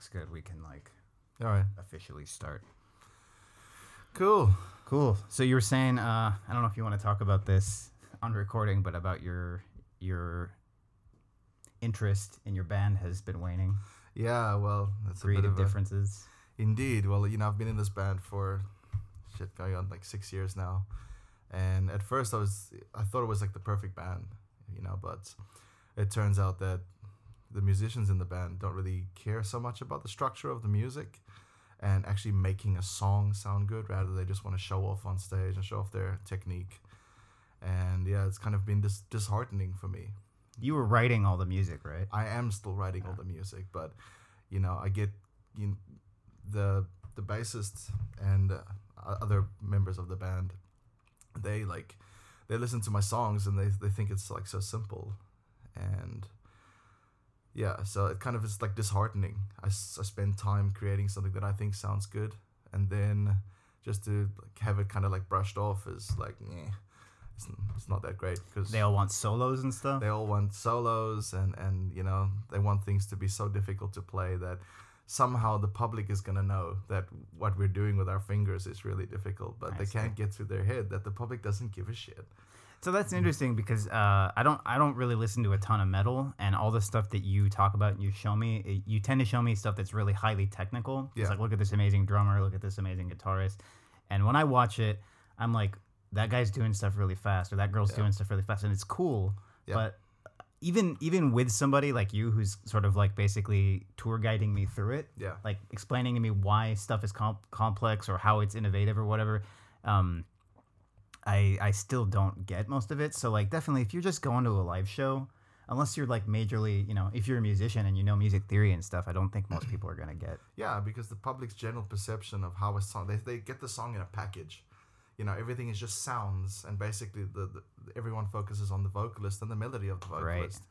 looks good. We can like All right. officially start. Cool. Cool. So you were saying, uh, I don't know if you want to talk about this on recording, but about your your interest in your band has been waning. Yeah. Well, that's a Creative of a, differences. Indeed. Well, you know, I've been in this band for shit going on like six years now, and at first I was I thought it was like the perfect band, you know, but it turns out that the musicians in the band don't really care so much about the structure of the music and actually making a song sound good rather they just want to show off on stage and show off their technique and yeah it's kind of been dis- disheartening for me You were writing all the music, right? I am still writing all the music, but you know, I get you know, the the bassist and uh, other members of the band. They like they listen to my songs and they they think it's like so simple, and yeah, so it kind of is like disheartening. I, I spend time creating something that I think sounds good, and then just to like have it kind of like brushed off is like, eh, it's, it's not that great because They all want solos and stuff. they all want solos and and you know they want things to be so difficult to play that somehow the public is going to know that what we're doing with our fingers is really difficult but I they see. can't get through their head that the public doesn't give a shit So that's interesting because uh, I don't I don't really listen to a ton of metal, and all the stuff that you talk about and you show me, it, you tend to show me stuff that's really highly technical. It's Yeah. like look at this amazing drummer, look at this amazing guitarist, and when I watch it, I'm like that guy's doing stuff really fast or that girl's Yeah. doing stuff really fast, and it's cool. Yeah. But even even with somebody like you who's sort of like basically tour guiding me through it, yeah like explaining to me why stuff is comp- complex or how it's innovative or whatever um i i still don't get most of it so like definitely if you're just going to a live show unless you're like majorly you know if you're a musician and you know music theory and stuff i don't think most people are going to get yeah because the public's general perception of how a song they, they get the song in a package you know everything is just sounds and basically the, the everyone focuses on the vocalist and the melody of the vocalist.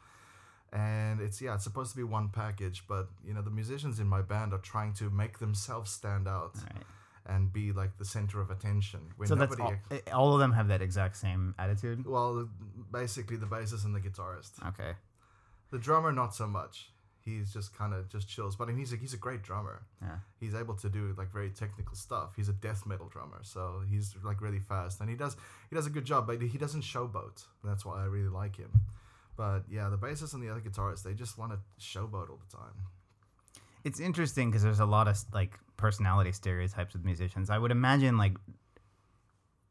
Right. and it's yeah it's supposed to be one package but you know the musicians in my band are trying to make themselves stand out right and be like the center of attention when so that's nobody all, ex- eh, all of them have that exact same attitude? Well basically the bassist and the guitarist. Okay. The drummer not so much. He's just kind of just chills but I mean, he's a, he's a great drummer. Yeah. He's able to do like very technical stuff. He's a death metal drummer so he's like really fast and he does he does a good job but he doesn't showboat. That's why i really like him. But yeah the bassist and the other guitarist they just want to showboat all the time it's interesting because there's a lot of like personality stereotypes with musicians. I would imagine like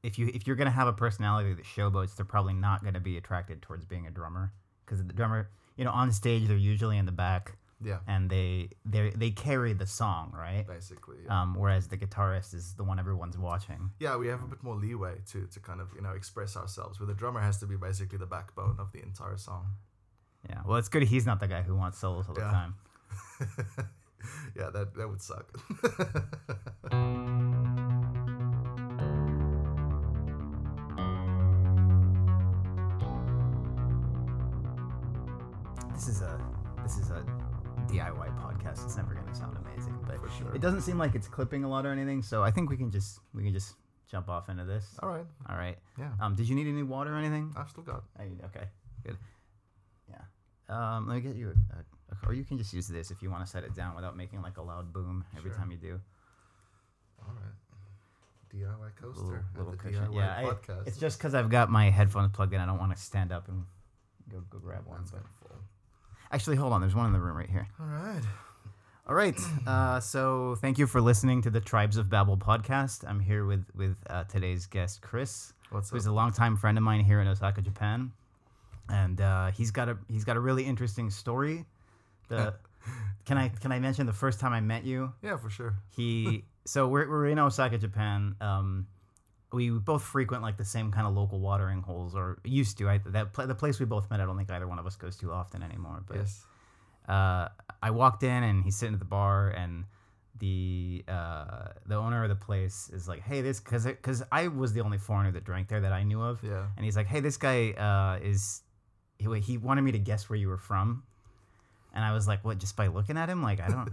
if you if you're gonna have a personality that showboats, they're probably not gonna be attracted towards being a drummer because the drummer, you know, on stage they're usually in the back yeah and they they they carry the song, right? basically yeah. Um, whereas the guitarist is the one everyone's watching. yeah we have a bit more leeway to to kind of you know express ourselves where the drummer has to be basically the backbone of the entire song Yeah. Well, it's good he's not the guy who wants solos all the Yeah. time. yeah that that would suck This is a this is a DIY podcast. It's never gonna sound amazing, but for sure It doesn't seem like it's clipping a lot or anything, so I think we can just we can just jump off into this. all right All right. yeah Um, did you need any water or anything? i've still got I, okay, good. Yeah. Um, let me get you a, a, or you can just use this if you want to set it down without making like a loud boom every Sure. time you do. all right DIY coaster Little, little the cushion. DIY Yeah, I- it's just because I've got my headphones plugged in. I don't want to stand up and go go grab one. But actually, hold on. There's one in the room right here. All right. All right. Uh, so thank you for listening to the Tribes of Babel podcast. I'm here with with uh, today's guest, Chris. What's who's up? a longtime friend of mine here in Osaka, Japan, and uh, he's got a he's got a really interesting story. The can I can I mention the first time I met you? Yeah, for sure. He so we're we're in Osaka, Japan. Um, we both frequent like the same kind of local watering holes, or used to. I that pla the place we both met. I don't think either one of us goes too often anymore. But yes. uh, I walked in and he's sitting at the bar and the uh, the owner of the place is like, hey, this because because I was the only foreigner that drank there that I knew of, Yeah. and he's like, hey, this guy uh, is he, he wanted me to guess where you were from, and I was like, what? Just by looking at him, like I don't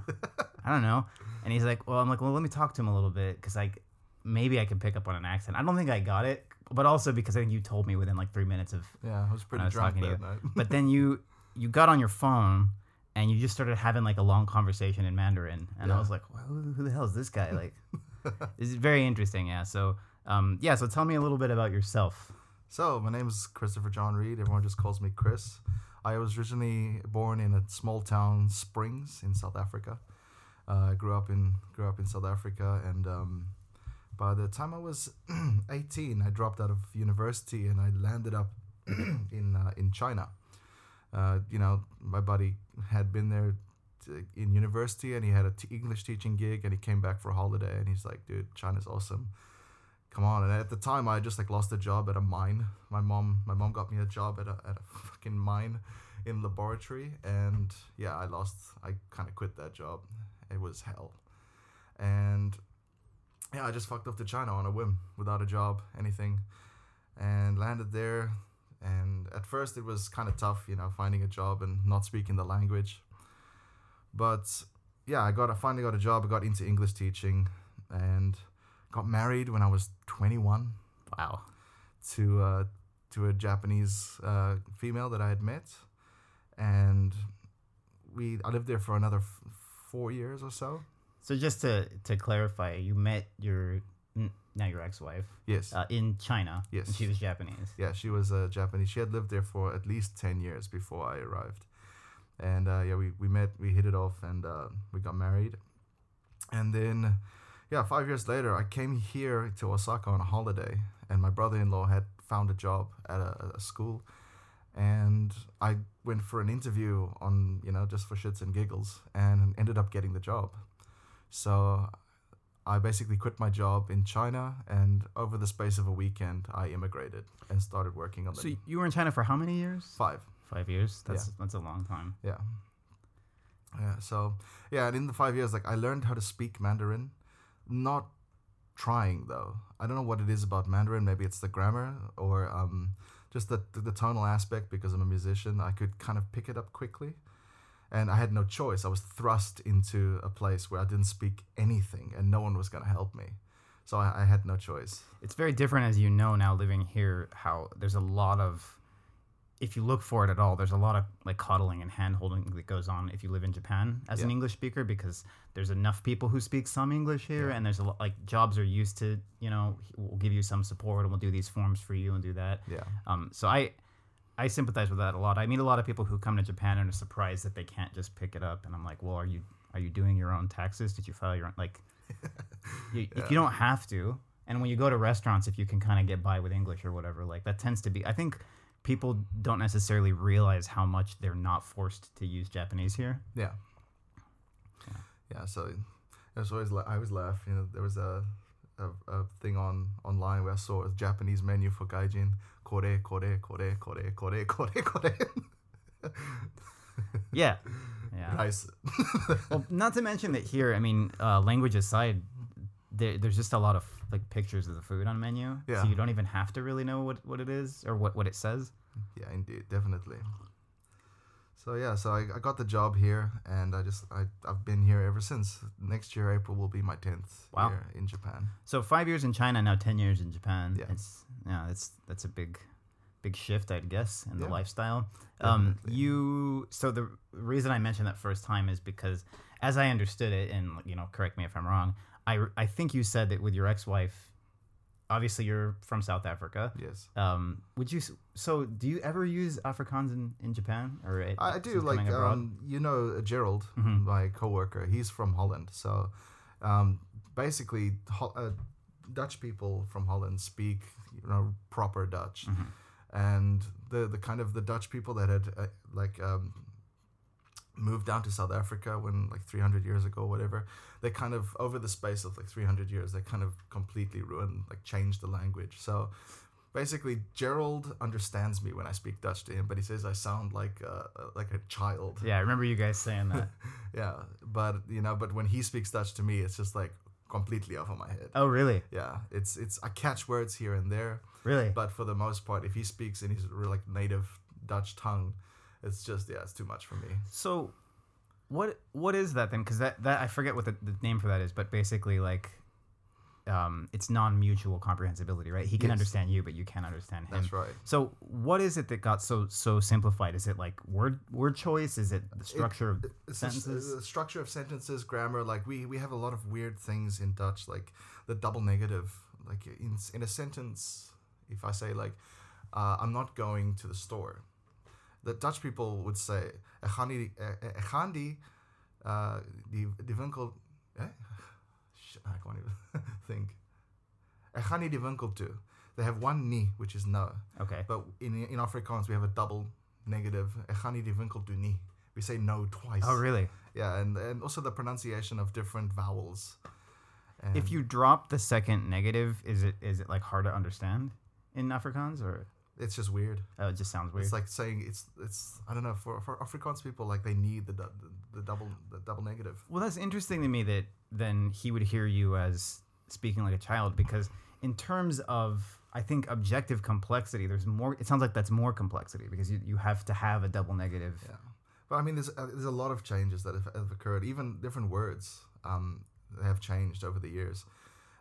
I don't know, and he's like, well, I'm like, well, let me talk to him a little bit because like maybe I can pick up on an accent. I don't think I got it, but also because I think you told me within like three minutes of Yeah, I was pretty was drunk that night. but then you you got on your phone and you just started having like a long conversation in Mandarin, and I was like, well, who, who the hell is this guy? Like, this is very interesting. Yeah. So, um, yeah. So tell me a little bit about yourself. So, my name is Christopher John Reed. Everyone just calls me Chris. I was originally born in a small town, Springs, in South Africa. Uh, I grew up in grew up in South Africa, and um, by the time I was 18, I dropped out of university and I landed up in uh, in China. Uh, you know, my buddy had been there t- in university, and he had a English teaching gig, and he came back for a holiday, and he's like, "Dude, China's awesome." Come on. And at the time i just like lost a job at a mine. My mom my mom got me a job at a, at a fucking mine in laboratory. And yeah i lost i kind of quit that job. It was hell. And yeah i just fucked off to china on a whim without a job anything and landed there. And at first it was kind of tough you know finding a job and not speaking the language. But yeah i got i finally got a job. I got into english teaching. And got married when I was 21 Wow. to uh, to a Japanese uh, female that I had met, and we I lived there for another f- four years or so. So just to to clarify, you met your now your ex-wife Yes, uh, in China. Yes. And she was Japanese. yeah, she was uh, Japanese. She had lived there for at least 10 years before I arrived, and uh, yeah, we we met, we hit it off, and uh, we got married, and then. Yeah, five years later, I came here to Osaka on a holiday, and my brother-in-law had found a job at a, a school, and I went for an interview on you know just for shits and giggles and ended up getting the job. So I basically quit my job in China and over the space of a weekend I immigrated and started working on the So you were in China for how many years? five. Five years. That's that's a long time. Yeah. Yeah. So yeah, and in the five years, like I learned how to speak Mandarin, not trying though. I don't know what it is about Mandarin. Maybe it's the grammar or um, just the the tonal aspect. Because I'm a musician, I could kind of pick it up quickly, and I had no choice. I was thrust into a place where I didn't speak anything, and no one was gonna help me. So I, I had no choice. It's very different, as you know, now living here. How there's a lot of, if you look for it at all, there's a lot of like coddling and hand holding that goes on if you live in Japan as an English speaker because there's enough people who speak some English here, Yeah. and there's a lot like jobs are used to you know we'll give you some support and we'll do these forms for you and do that. Yeah. Um, so I, I sympathize with that a lot. I meet a lot of people who come to Japan and are surprised that they can't just pick it up, and I'm like, well, are you are you doing your own taxes? Did you file your own like? you, If you don't have to, and when you go to restaurants, if you can kind of get by with English or whatever, like that tends to be. I think people don't necessarily realize how much they're not forced to use Japanese here. Yeah. Yeah. So I was always la- I always laugh. You know, there was a, a a thing on online where I saw a Japanese menu for gaijin. Kore kore kore kore kore kore kore. Yeah, yeah. Nice. well, not to mention that here, I mean, uh, language aside, there, there's just a lot of like pictures of the food on menu, Yeah. so you don't even have to really know what, what it is or what, what it says. Yeah, indeed, definitely. So yeah, so I, I got the job here, and I just I I've been here ever since. Next year, April will be my tenth Wow. year in Japan. So five years in China, now ten years in Japan. Yeah. It's yeah, that's that's a big, big shift, I'd guess, in the lifestyle. Um, you so the reason I mentioned that first time is because, as I understood it, and you know, correct me if I'm wrong. I I think you said that with your ex-wife, obviously you're from South Africa. Yes. Um, would you? So, do you ever use Afrikaans in, in Japan or? uh, I, do like um, you know uh, Gerald, Mhm. my coworker. He's from Holland, so um, basically Ho- uh, Dutch people from Holland speak you know proper Dutch, Mhm. and the the kind of the Dutch people that had uh, like um, moved down to South Africa when like 300 years ago, whatever. They kind of over the space of like 300 years, they kind of completely ruined, like changed the language. So basically Gerald understands me when I speak Dutch to him, but he says I sound like uh, like a child. Yeah, I remember you guys saying that. Yeah, but you know, but when he speaks Dutch to me, it's just like completely over my head. oh, really? Yeah, it's it's I catch words here and there, Really? but for the most part, if he speaks in his like native Dutch tongue, it's just yeah, it's too much for me. So, what what is that then? Because that that I forget what the, the name for that is, but basically like, um, it's non-mutual comprehensibility, right? He can Yes. understand you, but you can't understand him. That's right. So what is it that got so so simplified? Is it like word word choice? Is it the structure of It's sentences? the structure of sentences, grammar. Like we we have a lot of weird things in Dutch, like the double negative. Like in in a sentence, if I say like, uh, "I'm not going to the store," the Dutch people would say, "Ik ga niet, eh, eh, uh, die, die winkel." Eh? Shit, I can't even think. Niet die winkel toe. They have one ni, which is no. okay. But in in Afrikaans, we have a double negative. Niet die winkel toe nie. We say no twice. Oh really? Yeah, and, and also the pronunciation of different vowels. And If you drop the second negative, is it is it like hard to understand in Afrikaans or it's just weird. oh, it just sounds weird? It's like saying it's it's I don't know for for Afrikaans people like they need the the, the double the double negative. Well, that's interesting to me that then he would hear you as speaking like a child because in terms of I think objective complexity, there's more. It sounds like that's more complexity because you, you have to have a double negative. Yeah, but I mean there's uh, there's a lot of changes that have, have occurred. Even different words um have changed over the years.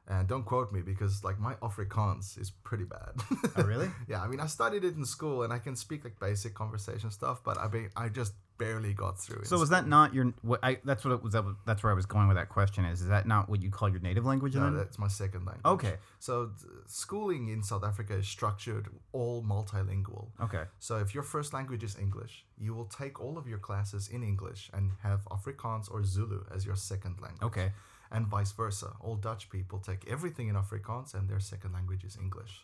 And don't quote me because like my Afrikaans is pretty bad. Oh, really? Yeah, I mean, I studied it in school and I can speak like basic conversation stuff, but I be, I just barely got through it. So was that not your? What I that's what it was. That was that's where I was going with that question. Is is that not what you call your native language? No, then? that's my second language. Okay. So schooling in South Africa is structured all multilingual. Okay. So if your first language is English, you will take all of your classes in English and have Afrikaans or Zulu as your second language. Okay. And vice versa. All Dutch people take everything in Afrikaans and their second language is English.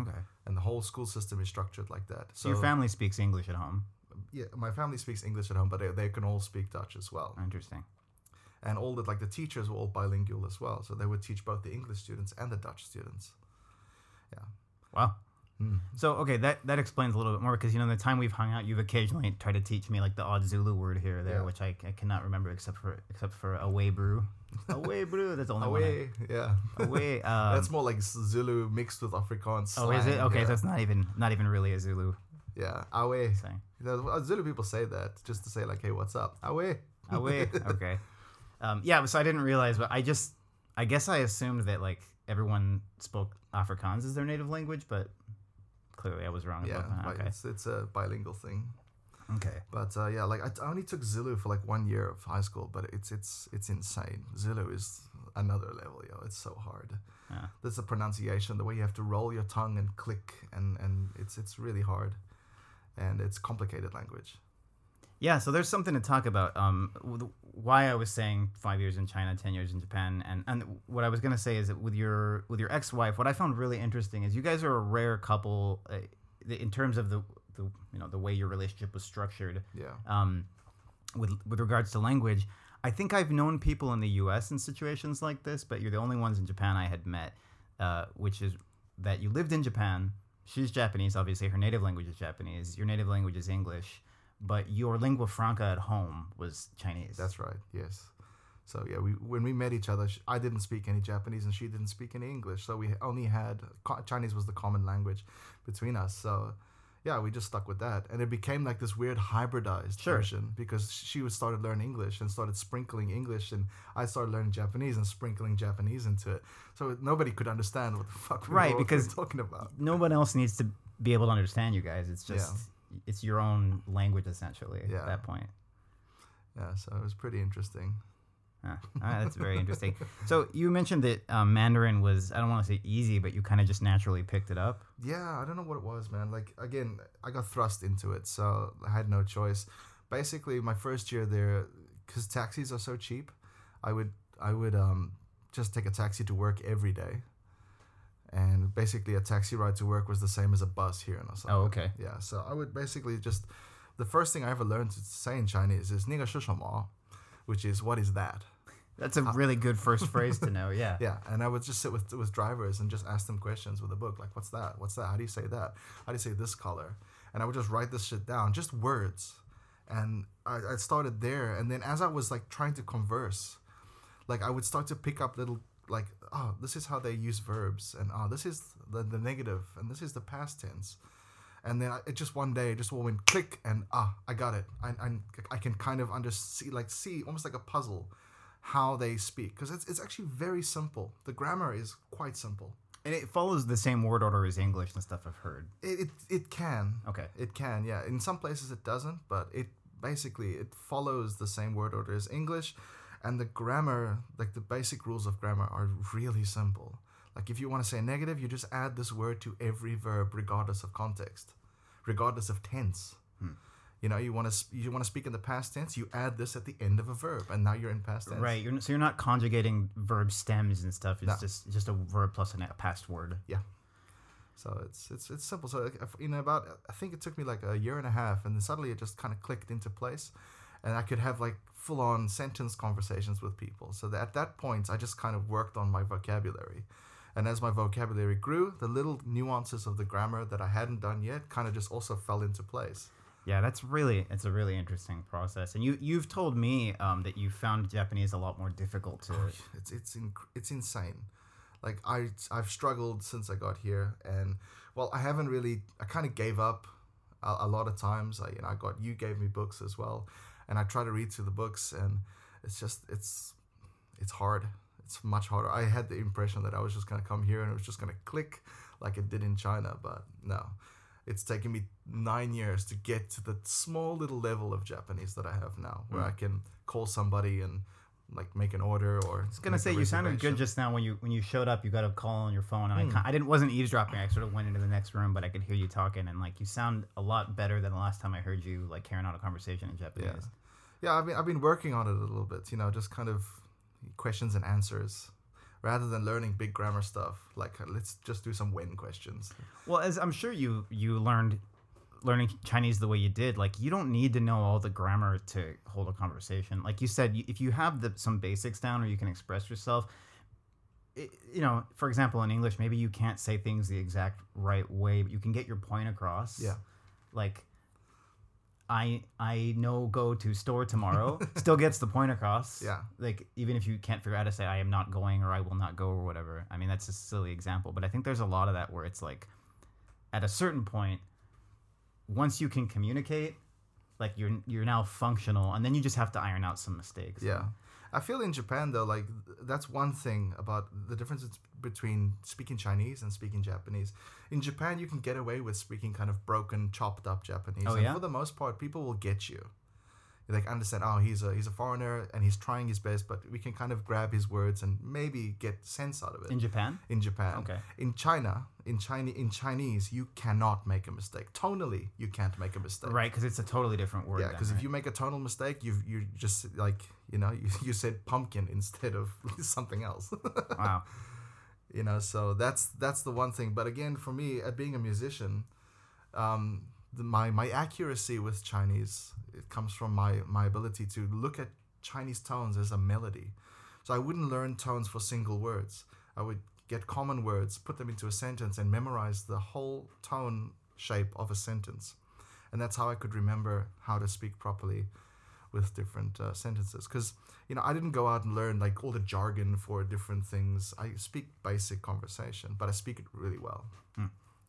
Okay. And the whole school system is structured like that. So your family speaks English at home. yeah, my family speaks English at home, but they, they can all speak Dutch as well. Interesting. And all the like the teachers were all bilingual as well, so they would teach both the English students and the Dutch students. Yeah. Wow. Hmm. So okay, that that explains a little bit more because you know the time we've hung out, you've occasionally tried to teach me like the odd Zulu word here or there, Yeah. which I, I cannot remember except for except for away brew. away brew. That's the only one. Away, yeah. I- Away. Um, That's more like Zulu mixed with Afrikaans. oh, is it? Okay, yeah. so it's not even not even really a Zulu yeah. Away. saying. Know, Zulu people say that just to say like, "Hey, what's up?" Away. Away. Okay. Um, yeah, so I didn't realize, but I just I guess I assumed that like everyone spoke Afrikaans as their native language, but clearly I was wrong Yeah, about that. Okay. it's it's a bilingual thing. Okay. But uh, yeah, like I, I only took Zulu for like one year of high school, but it's it's it's insane. Zulu is another level, yo. It's so hard. Yeah. There's the pronunciation, the way you have to roll your tongue and click, and and it's it's really hard, and it's complicated language. Yeah, so there's something to talk about. Um, why I was saying five years in China, ten years in Japan, and and what I was gonna say is that with your with your ex-wife, what I found really interesting is you guys are a rare couple uh, in terms of the the you know the way your relationship was structured. Yeah. Um, with with regards to language, I think I've known people in the U.S. in situations like this, but you're the only ones in Japan I had met, uh, which is that you lived in Japan. She's Japanese, obviously. Her native language is Japanese. Your native language is English, but your lingua franca at home was Chinese. That's right. Yes. So yeah, we when we met each other, sh- I didn't speak any Japanese and she didn't speak any English. So we only had Chinese was the common language between us. So yeah, we just stuck with that, and it became like this weird hybridized Sure. version because she would started learning English and started sprinkling English, and I started learning Japanese and sprinkling Japanese into it. So nobody could understand what the fuck we Right, were, because- talking about. no one else needs to be able to understand you guys. It's just it's your own language essentially Yeah. at that point. Yeah, so it was pretty interesting. Ah, that's very interesting. So you mentioned that um, Mandarin was I don't want to say easy, but you kind of just naturally picked it up. Yeah, I don't know what it was, man. Like again, I got thrust into it, so I had no choice. Basically, my first year there, because taxis are so cheap, I would I would um just take a taxi to work every day and basically a taxi ride to work was the same as a bus here in Osaka. Oh, okay. Yeah, so I would basically just the first thing I ever learned to say in Chinese is "niga shushama," which is "what is that." That's a uh, really good first phrase to know. Yeah. yeah, and I would just sit with with drivers and just ask them questions with a book, like "What's that? What's that? How do you say that? How do you say this color?" And I would just write this shit down, just words. And I, I started there, and then as I was like trying to converse, like I would start to pick up little like, oh, this is how they use verbs, and oh, this is the, the negative, and this is the past tense. And then I, it just one day, it just all went click, and ah, I got it. I, I, I can kind of under see, like see, almost like a puzzle, how they speak because it's, it's actually very simple. The grammar is quite simple. And it follows the same word order as English and stuff I've heard. It, it, it can. Okay. It can, yeah. In some places it doesn't, but it basically it follows the same word order as English and the grammar, like the basic rules of grammar are really simple. Like if you want to say negative, you just add this word to every verb regardless of context, regardless of tense. Hmm. You know, you want to you want to speak in the past tense, you add this at the end of a verb and now you're in past tense. Right. You're, so you're not conjugating verb stems and stuff. It's No. just just a verb plus a past word. Yeah. So it's it's it's simple. So like, if- you know, about I think it took me like a year and a half, and then suddenly it just kind of clicked into place, and I could have like full on sentence conversations with people. So that at that point, I just kind of worked on my vocabulary, and as my vocabulary grew, the little nuances of the grammar that I hadn't done yet kind of just also fell into place. Yeah, that's really it's a really interesting process. And you you've told me um, that you found Japanese a lot more difficult to. It's it's inc- it's insane. Like I I've struggled since I got here, and well, I haven't really. I kind of gave up a, a lot of times. I you know I got you gave me books as well, and I try to read through the books, and it's just it's it's hard. It's much harder. I had the impression that I was just gonna come here and it was just gonna click like it did in China, but no. It's taken me nine years to get to the small little level of Japanese that I have now, where I mm. can call somebody and like make an order or. I was gonna say you sounded good just now when you when you showed up. You got a call on your phone, and I, hmm. I didn't wasn't eavesdropping. I sort of went into the next room, but I could hear you talking, and like you sound a lot better than the last time I heard you like carrying on a conversation in Japanese. Yeah, I've been I've been working on it a little bit. You know, just kind of questions and answers, rather than learning big grammar stuff. Like uh, let's just do some when questions. Well, as I'm sure you you learned learning Chinese the way you did, like you don't need to know all the grammar to hold a conversation. Like you said, if you have the some basics down or you can express yourself, it, you know, for example, in English, maybe you can't say things the exact right way, but you can get your point across. Yeah. Like I I know go to store tomorrow still gets the point across. Yeah. Like even if you can't figure out how to say I am not going or I will not go or whatever. I mean that's a silly example, but I think there's a lot of that where it's like at a certain point once you can communicate like you're you're now functional and then you just have to iron out some mistakes. Yeah. I feel in Japan though, like that's one thing about the differences between speaking Chinese and speaking Japanese. In Japan, you can get away with speaking kind of broken, chopped up Japanese, Oh, and yeah? for the most part, people will get you. Like understand. Oh, he's a he's a foreigner and he's trying his best, but we can kind of grab his words and maybe get sense out of it. In Japan? in Japan. Okay. In China, in China, in Chinese, you cannot make a mistake. Tonally, you can't make a mistake. Right, because it's a totally different word. Yeah, because right? if you make a tonal mistake, you you just like you know you, you said pumpkin instead of something else. Wow. you know, so that's that's the one thing. But again, for me, uh, being a musician, um, the, my my accuracy with Chinese it comes from my my ability to look at Chinese tones as a melody. So I wouldn't learn tones for single words. I would get common words, put them into a sentence, and memorize the whole tone shape of a sentence. And that's how I could remember how to speak properly with different uh, sentences. Because you know, I didn't go out and learn like all the jargon for different things. I speak basic conversation, but I speak it really well.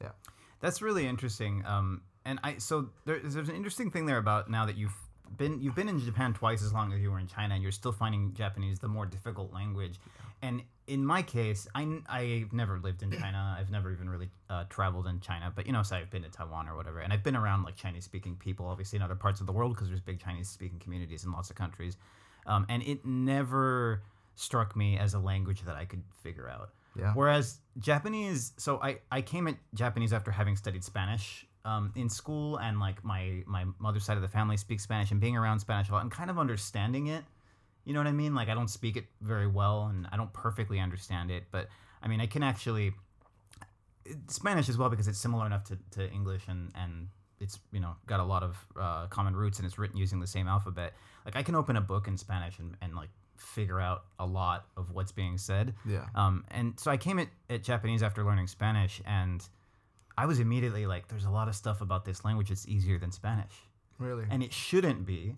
Yeah. That's really interesting. Um, and I so there's, there's an interesting thing there about now that you've been you've been in Japan twice as long as you were in China, and you're still finding Japanese the more difficult language. And in my case, I I've never lived in China. I've never even really uh, traveled in China, but you know, so I've been to Taiwan or whatever, and I've been around like Chinese speaking people, obviously in other parts of the world because there's big Chinese speaking communities in lots of countries. Um, and it never struck me as a language that I could figure out. Yeah. Whereas Japanese, so I, I came at Japanese after having studied Spanish um, in school, and like my my mother's side of the family speaks Spanish, and being around Spanish a lot, and kind of understanding it. You know what I mean? Like I don't speak it very well, and I don't perfectly understand it, but I mean I can actually Spanish as well because it's similar enough to, to English, and and it's you know got a lot of uh, common roots, and it's written using the same alphabet. Like I can open a book in Spanish and, and like figure out a lot of what's being said. Yeah. Um, and so I came at, at Japanese after learning Spanish, and I was immediately like, there's a lot of stuff about this language that's easier than Spanish. Really. And it shouldn't be,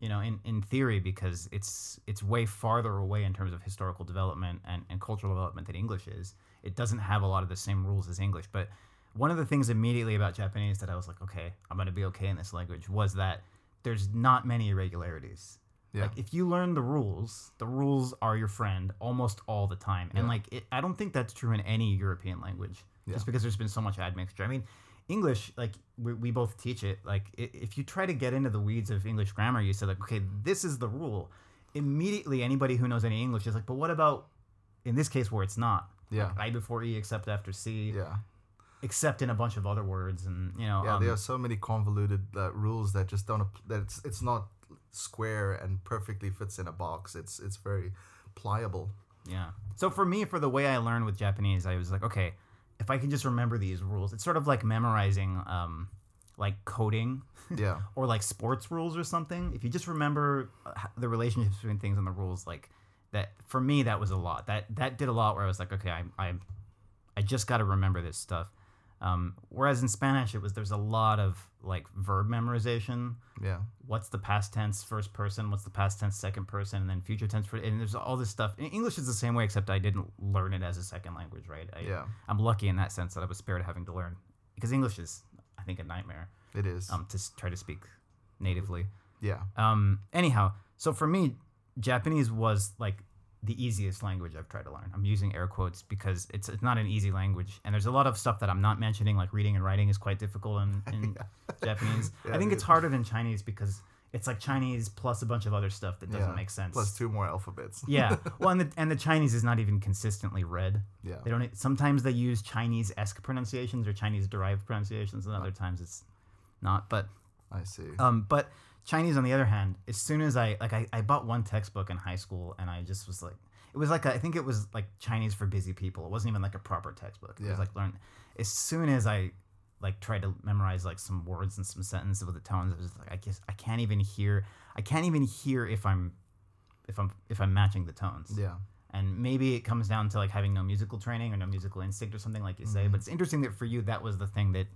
you know, in, in theory, because it's it's way farther away in terms of historical development and, and cultural development than English is. It doesn't have a lot of the same rules as English. But one of the things immediately about Japanese that I was like, okay, I'm going to be okay in this language was that there's not many irregularities. Yeah. Like if you learn the rules, the rules are your friend almost all the time. And like it, I don't think that's true in any European language. Yeah. Just because there's been so much admixture. I mean, English, like we, we both teach it. Like if you try to get into the weeds of English grammar, you say like, okay, this is the rule. Immediately, anybody who knows any English is like, but what about in this case where it's not? Yeah. Like, I before E, except after C, Yeah. except in a bunch of other words, and you know, Yeah, um, there are so many convoluted uh, rules that just don't. That it's it's not square and perfectly fits in a box. It's it's very pliable. Yeah. So for me, for the way I learned with Japanese, I was like, okay, if I can just remember these rules, it's sort of like memorizing, um, like coding Yeah. or like sports rules or something. If you just remember uh, the relationships between things and the rules, like that, for me, that was a lot. That that did a lot. Where I was like, okay, I I, I just got to remember this stuff. Um, whereas in Spanish, it was there's a lot of like verb memorization yeah. what's the past tense first person what's the past tense second person and then future tense for and there's all this stuff In english is the same way except i didn't learn it as a second language right I, Yeah. i'm lucky in that sense that i was spared having to learn because english is i think a nightmare It is. um, to try to speak natively yeah. um, anyhow so for me japanese was like the easiest language i've tried to learn i'm using air quotes because it's, it's not an easy language and there's a lot of stuff that i'm not mentioning like reading and writing is quite difficult in, in japanese Yeah, i think it it's is. harder than chinese because it's like chinese plus a bunch of other stuff that doesn't yeah. make sense Plus two more alphabets. yeah well and the, and the chinese is not even consistently read Yeah. they don't sometimes they use chinese-esque pronunciations or chinese derived pronunciations and other times it's not but I see. um, but Chinese, on the other hand, as soon as I like, I, I bought one textbook in high school, and I just was like, it was like a, I think it was like Chinese for busy people. It wasn't even like a proper textbook. It Yeah. was like learn. As soon as I like tried to memorize like some words and some sentences with the tones, it was like I guess I can't even hear. I can't even hear if I'm if I'm if I'm matching the tones. yeah. And maybe it comes down to like having no musical training or no musical instinct or something like you say. Mm-hmm. But it's interesting that for you that was the thing that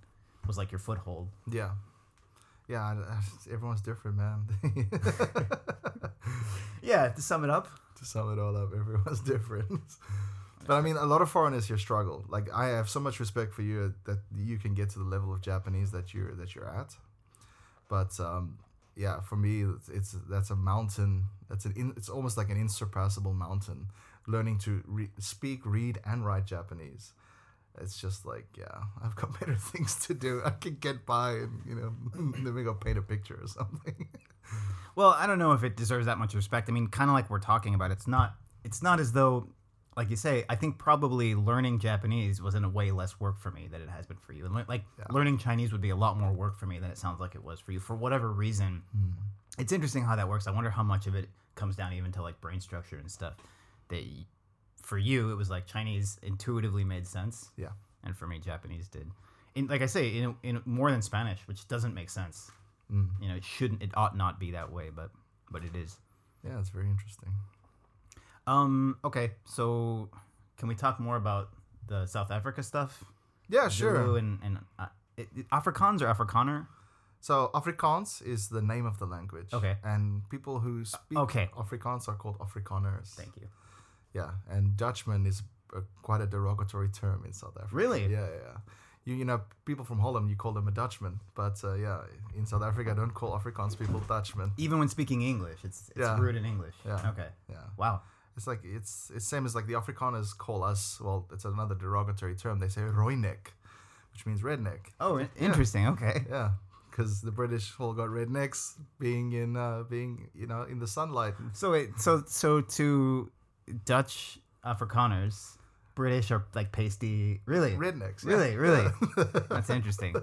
was like your foothold. Yeah. Yeah. I- I- Everyone's different, man. Yeah. To sum it up. to sum it all up, everyone's different. But I mean, a lot of foreigners here struggle. Like I have so much respect for you that you can get to the level of Japanese that you're that you're at. But um, yeah, for me, it's, it's that's a mountain. That's an in, it's almost like an insurpassable mountain. Learning to re- speak, read, and write Japanese. It's just like yeah, I've got better things to do. I can get by and you know maybe go paint a picture or something. Well, I don't know if it deserves that much respect. I mean, kind of like we're talking about, it's not. It's not as though, like you say. I think probably learning Japanese was in a way less work for me than it has been for you. And le- like Yeah. learning Chinese would be a lot more work for me than it sounds like it was for you. For whatever reason, hmm. it's interesting how that works. I wonder how much of it comes down even to like brain structure and stuff. That for you, it was like Chinese intuitively made sense. Yeah. And for me, Japanese did. In like I say, in, in more than Spanish, which doesn't make sense. Mm. You know, it shouldn't. It ought not be that way, but but it is. Yeah, it's very interesting. Um. Okay. So, can we talk more about the South Africa stuff? Yeah, sure. And and uh, it, it- Afrikaans or Afrikaner? So Afrikaans is the name of the language. Okay. And people who speak okay. Afrikaans are called Afrikaners. Thank you. Yeah, and Dutchman is a, quite a derogatory term in South Africa. Really? Yeah, yeah. You you know people from Holland you call them a Dutchman, but uh, yeah, in South Africa don't call Afrikaans people Dutchmen. Even when speaking English, it's it's Yeah. rude in English. Yeah. Okay. Yeah. Wow. It's like it's it's same as like the Afrikaners call us. Well, it's another derogatory term. They say Rooinek, which means redneck. Oh, interesting. Okay. Yeah, because the British all got rednecks being in uh, being you know in the sunlight. So wait. So so to Dutch Afrikaners, British are like pasty. Really. Rednecks. yeah. Really, really. That's interesting.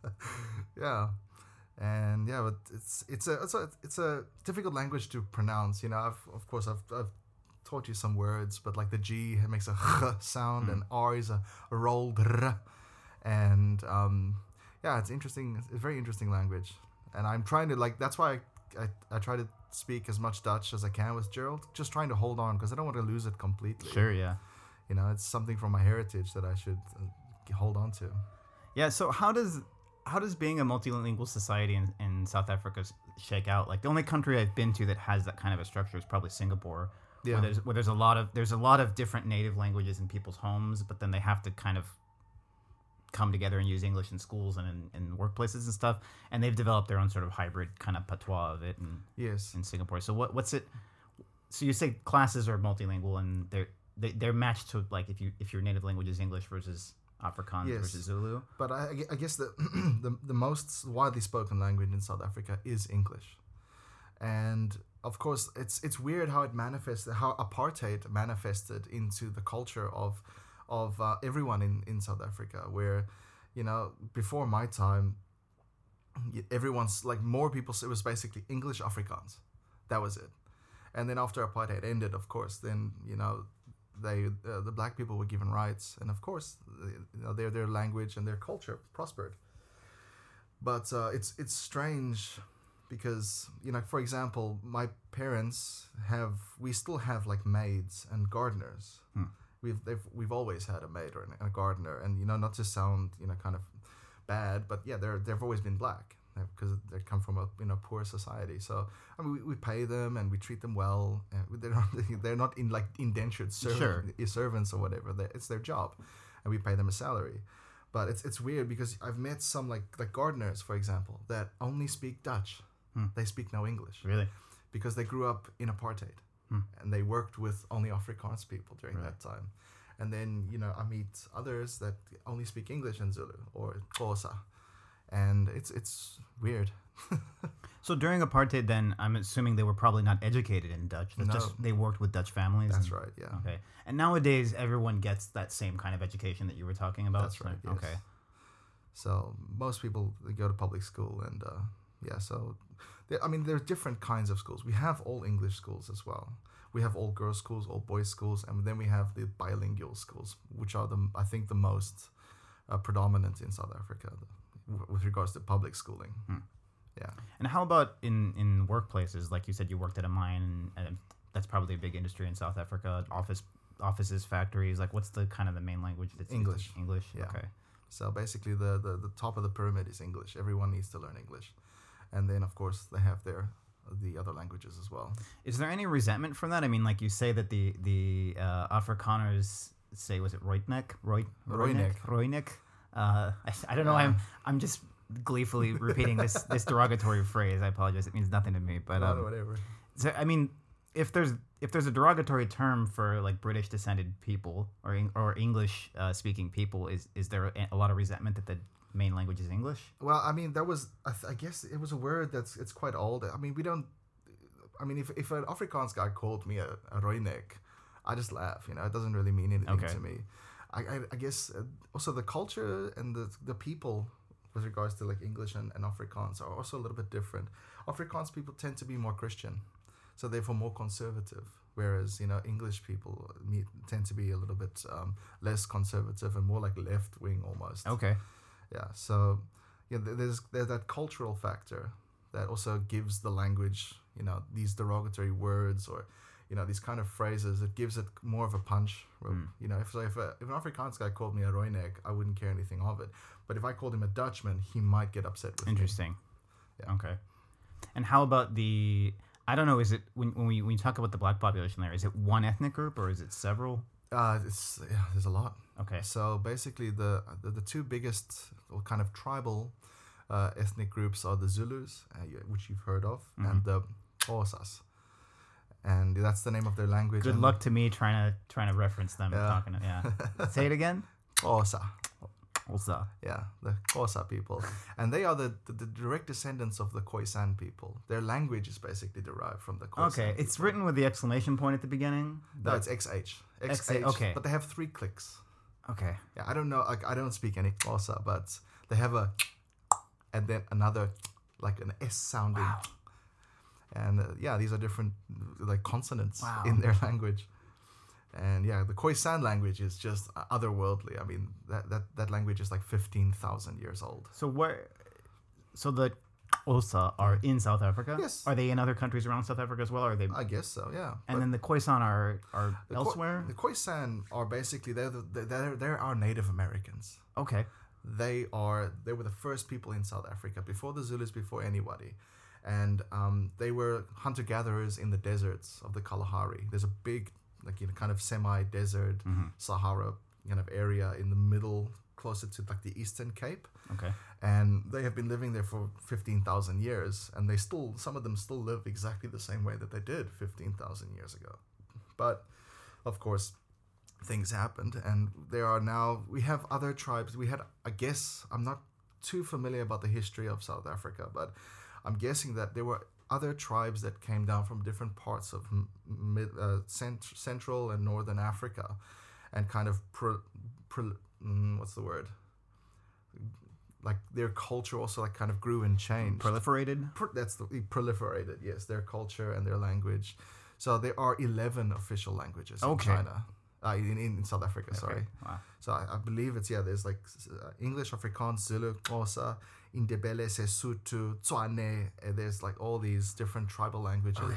yeah and yeah but it's it's a it's a it's a difficult language to pronounce you know I've, of course I've, I've taught you some words but like the g makes a ch sound and r is a, a rolled r and um yeah it's interesting it's a very interesting language and i'm trying to like that's why i i, I try to speak as much dutch as i can with gerald just trying to hold on because i don't want to lose it completely Sure. Yeah. you know it's something from my heritage that i should uh, hold on to Yeah. So how does how does being a multilingual society in, in South Africa shake out? Like the only country I've been to that has that kind of a structure is probably Singapore. Yeah. Where there's where there's a lot of there's a lot of different native languages in people's homes, but then they have to kind of come together and use English in schools and in, in workplaces and stuff. And they've developed their own sort of hybrid kind of patois of it in, Yes. in Singapore. So what what's it? So you say classes are multilingual and they're they, they're matched to like if you if your native language is English versus Afrikaans Yes. versus Zulu. But I, I I guess the, the the most widely spoken language in South Africa is English, and of course it's it's weird how it manifested how apartheid manifested into the culture of of uh, everyone in in South Africa, where you know before my time, everyone's like more people it was basically English Afrikaans, that was it, and then after apartheid ended, of course, then you know they uh, the black people were given rights, and of course, you know, their their language and their culture prospered. But uh, it's it's strange because you know, for example, my parents have we still have like maids and gardeners. Hmm. We've they've we've always had a maid or an- a gardener, and you know, not to sound you know kind of bad, but yeah, they're they've always been black because they come from a you know poor society. So I mean, we, we pay them and we treat them well. They're not they're not in like indentured serv- Sure. servants or whatever. They, it's their job, and we pay them a salary. But it's it's weird because I've met some like like gardeners, for example, that only speak Dutch. Hmm. They speak no English Really? because they grew up in apartheid Hmm. and they worked with only Afrikaans people during Right. that time. And then you know I meet others that only speak English and Zulu or Xhosa, and it's it's weird. So during apartheid, then I'm assuming they were probably not educated in Dutch. That's No. just they worked with Dutch families. That's and- right. Yeah. Okay. And nowadays, everyone gets that same kind of education that you were talking about. That's so- right, yes. Okay. So most people they go to public school, and uh, yeah. So there, I mean, there are different kinds of schools. We have all English schools as well. We have all girls' schools, all boys' schools, and then we have the bilingual schools, which are the I think the most uh, predominant in South Africa w- with regards to public schooling. Hmm. Yeah. And how about in in workplaces? Like you said, you worked at a mine, and, and that's probably a big industry in South Africa. Office offices, factories. Like, what's the kind of the main language? That's English. English. Yeah. Okay. So basically, the, the the top of the pyramid is English. Everyone needs to learn English, and then of course they have their the other languages as well. Is there any resentment from that? I mean, like you say that the the uh, Afrikaners say was it Roitnek? Roy, Rooinek. Rooinek. Uh, I, I don't know. I'm I'm just gleefully repeating this this derogatory phrase. I apologize. It means nothing to me. But um, whatever. so I mean, if there's if there's a derogatory term for like British descended people or or English uh, speaking people, is is there a lot of resentment that the main language is English? Well, I mean, that was I, th- I guess it was a word that's it's quite old. I mean, we don't. I mean, if if an Afrikaans guy called me a, a Rooinek, I just laugh. You know, it doesn't really mean anything Okay. to me. I, I, I guess uh, also the culture and the the people with regards to like English and, and Afrikaans are also a little bit different. Afrikaans people tend to be more Christian, so therefore more conservative. Whereas you know English people tend to be a little bit um, less conservative and more like left wing almost Okay. Yeah so yeah there's there's that cultural factor that also gives the language you know these derogatory words or you know these kind of phrases it gives it more of a punch Mm. you know if, so if, a, if an afrikaans guy called me a rooinek i wouldn't care anything of it but if i called him a dutchman he might get upset with me Interesting. Yeah. Okay. And how about the? I don't know. Is it when when we when you talk about the black population there? Is it one ethnic group or is it several? Uh, it's yeah there's a lot Okay. So basically, the the, the two biggest or kind of tribal uh, ethnic groups are the Zulus, uh, which you've heard of, Mm-hmm. and the Xhosas, and that's the name of their language. Good luck to me trying to trying to reference them. Yeah. Talking. To, yeah. Say it again. Xhosa, Also. yeah, the Xhosa people, and they are the, the, the direct descendants of the Khoisan people. Their language is basically derived from the Khoisan. Okay. It's written with the exclamation point at the beginning. No, it's XH. XH, XH. okay. But they have three clicks. okay. Yeah, I don't know. Like I don't speak any Xhosa, but they have a and then another like an S sounding. Wow. And uh, yeah, these are different like consonants Wow. in their language. And yeah, the Khoisan language is just otherworldly. I mean, that that, that language is like fifteen thousand years old. So where? So the Osa are in South Africa. Yes. Are they in other countries around South Africa as well? Or are they? I guess so. Yeah. and But then the Khoisan are are the elsewhere. the Khoisan are basically they're the, they're they're our Native Americans. okay. they are they were the first people in South Africa before the Zulus, before anybody, and um, they were hunter gatherers in the deserts of the Kalahari. There's a big like you know kind of semi desert Mm-hmm. Sahara kind of area in the middle, closer to like the Eastern Cape, Okay. and they have been living there for fifteen thousand years, and they still some of them still live exactly the same way that they did fifteen thousand years ago. But of course, things happened, and there are now we have other tribes. We had, I guess, I'm not too familiar about the history of South Africa, but I'm guessing that there were other tribes that came down from different parts of mid, uh, cent- central and northern Africa, and kind of pro, pro, mm, what's the word? Like their culture also like kind of grew and changed. Proliferated. Pro- that's the proliferated. Yes, their culture and their language. So there are eleven official languages Okay. in China. Uh, in, in South Africa, sorry. Wow. So I, I believe it's yeah. There's like uh, English, Afrikaans, Zulu, Xhosa, Indebele, Sesotho, Tswana. There's like all these different tribal languages. Okay.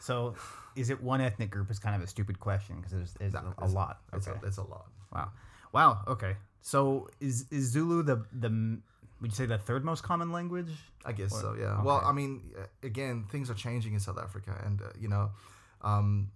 So, is it one ethnic group? Is kind of a stupid question because there's, there's No, a, a lot. It's Okay. a, it's a lot. Wow. Wow. Okay. So is is Zulu the the would you say the third most common language? I guess Or- so. Yeah. Well. I mean, again, things are changing in South Africa, and uh, you know, um,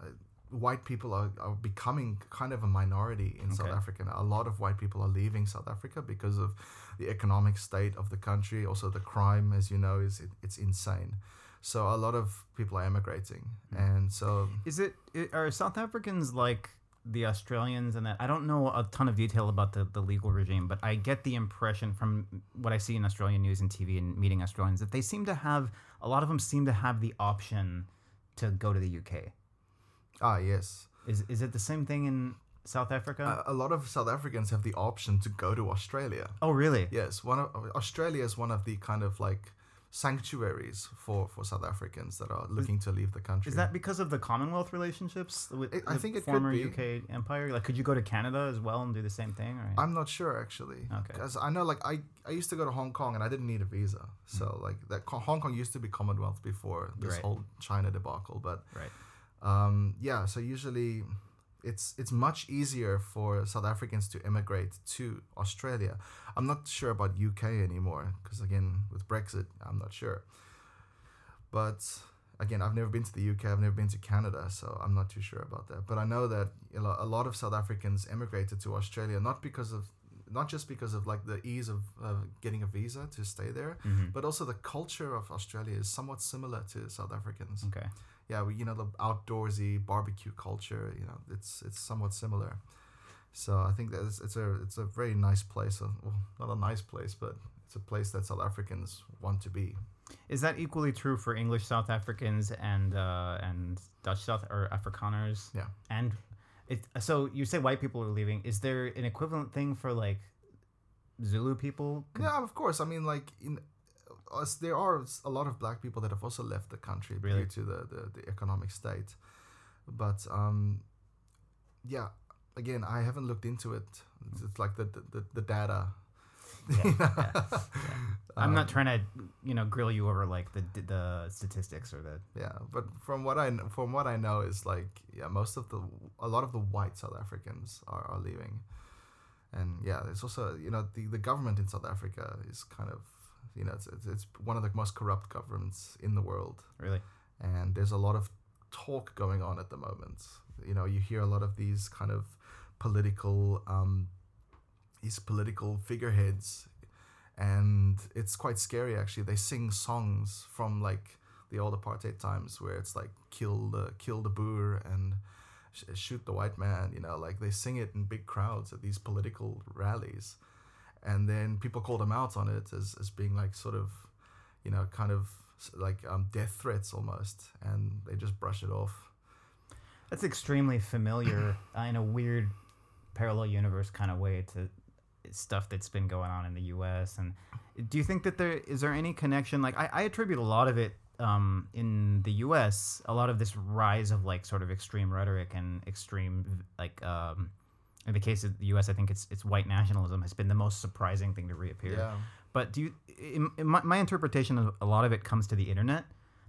uh, white people are, are becoming kind of a minority in South Africa. Now. A lot of white people are leaving South Africa because of the economic state of the country. Also, the crime, as you know, is it, it's insane. So a lot of people are emigrating, Hmm. and so Is it are South Africans like the Australians and that I don't know a ton of detail about the, the legal regime, but I get the impression from what I see in Australian news and TV and meeting Australians that they seem to have a lot of them seem to have the option to go to the UK. Ah yes, Is is it the same thing in South Africa? a, a lot of South Africans have the option to go to Australia. oh, really? Yes, one of Australia is one of the kind of like sanctuaries for for South Africans that are looking to leave the country. Is that because of the Commonwealth relationships with I- I think it could former be. UK empire? Like, could you go to Canada as well and do the same thing? Or I'm not sure actually. Okay. Because I know like I I used to go to Hong Kong and I didn't need a visa. So like that Hong Kong used to be Commonwealth before this Mm. Right. whole China debacle, but right? Um, yeah. So usually. It's it's much easier for South Africans to immigrate to Australia. I'm not sure about UK anymore because again with Brexit, I'm not sure. But again, I've never been to the UK. I've never been to Canada, so I'm not too sure about that. But I know that a lot of South Africans immigrated to Australia not because of not just because of like the ease of uh, getting a visa to stay there, Mm-hmm. but also the culture of Australia is somewhat similar to South Africans. Okay. Yeah, we, you know the outdoorsy barbecue culture. You know, it's it's somewhat similar. So I think that it's, it's a it's a very nice place. Uh, Well, not a nice place, but it's a place that South Africans want to be. Is that equally true for English South Africans and uh, and Dutch South or Afrikaners? Yeah. And it so you say white people are leaving. Is there an equivalent thing for like Zulu people? Yeah, of course. I mean, like in there are a lot of black people that have also left the country Really? due to the, the, the economic state. But um, yeah, again, I haven't looked into it. It's, it's like the, the, the, data. Yeah, yeah, I'm not Um, trying to you know grill you over like the the statistics or the Yeah, but from what I from what I know is like yeah, most of the a lot of the white South Africans are, are leaving, and yeah, it's also you know the, the government in South Africa is kind of you know it's, it's it's one of the most corrupt governments in the world, really. and there's a lot of talk going on at the moment. You know, you hear a lot of these kind of political um, these political figureheads, and it's quite scary actually. They sing songs from like the old apartheid times where it's like kill the kill the Boer and sh- shoot the white man. You know, like they sing it in big crowds at these political rallies, and then people call them out on it as as being like sort of, you know, kind of like um, death threats almost, and they just brush it off. That's extremely familiar uh, in a weird parallel universe kind of way to stuff that's been going on in the U.S. And do you think that there is there any connection? Like I, I attribute a lot of it um, in the U.S. A lot of this rise of like sort of extreme rhetoric and extreme like um, in the case of the U.S. I think it's it's white nationalism has been the most surprising thing to reappear. Yeah. But do you, in, in my, my interpretation of a lot of it comes to the internet,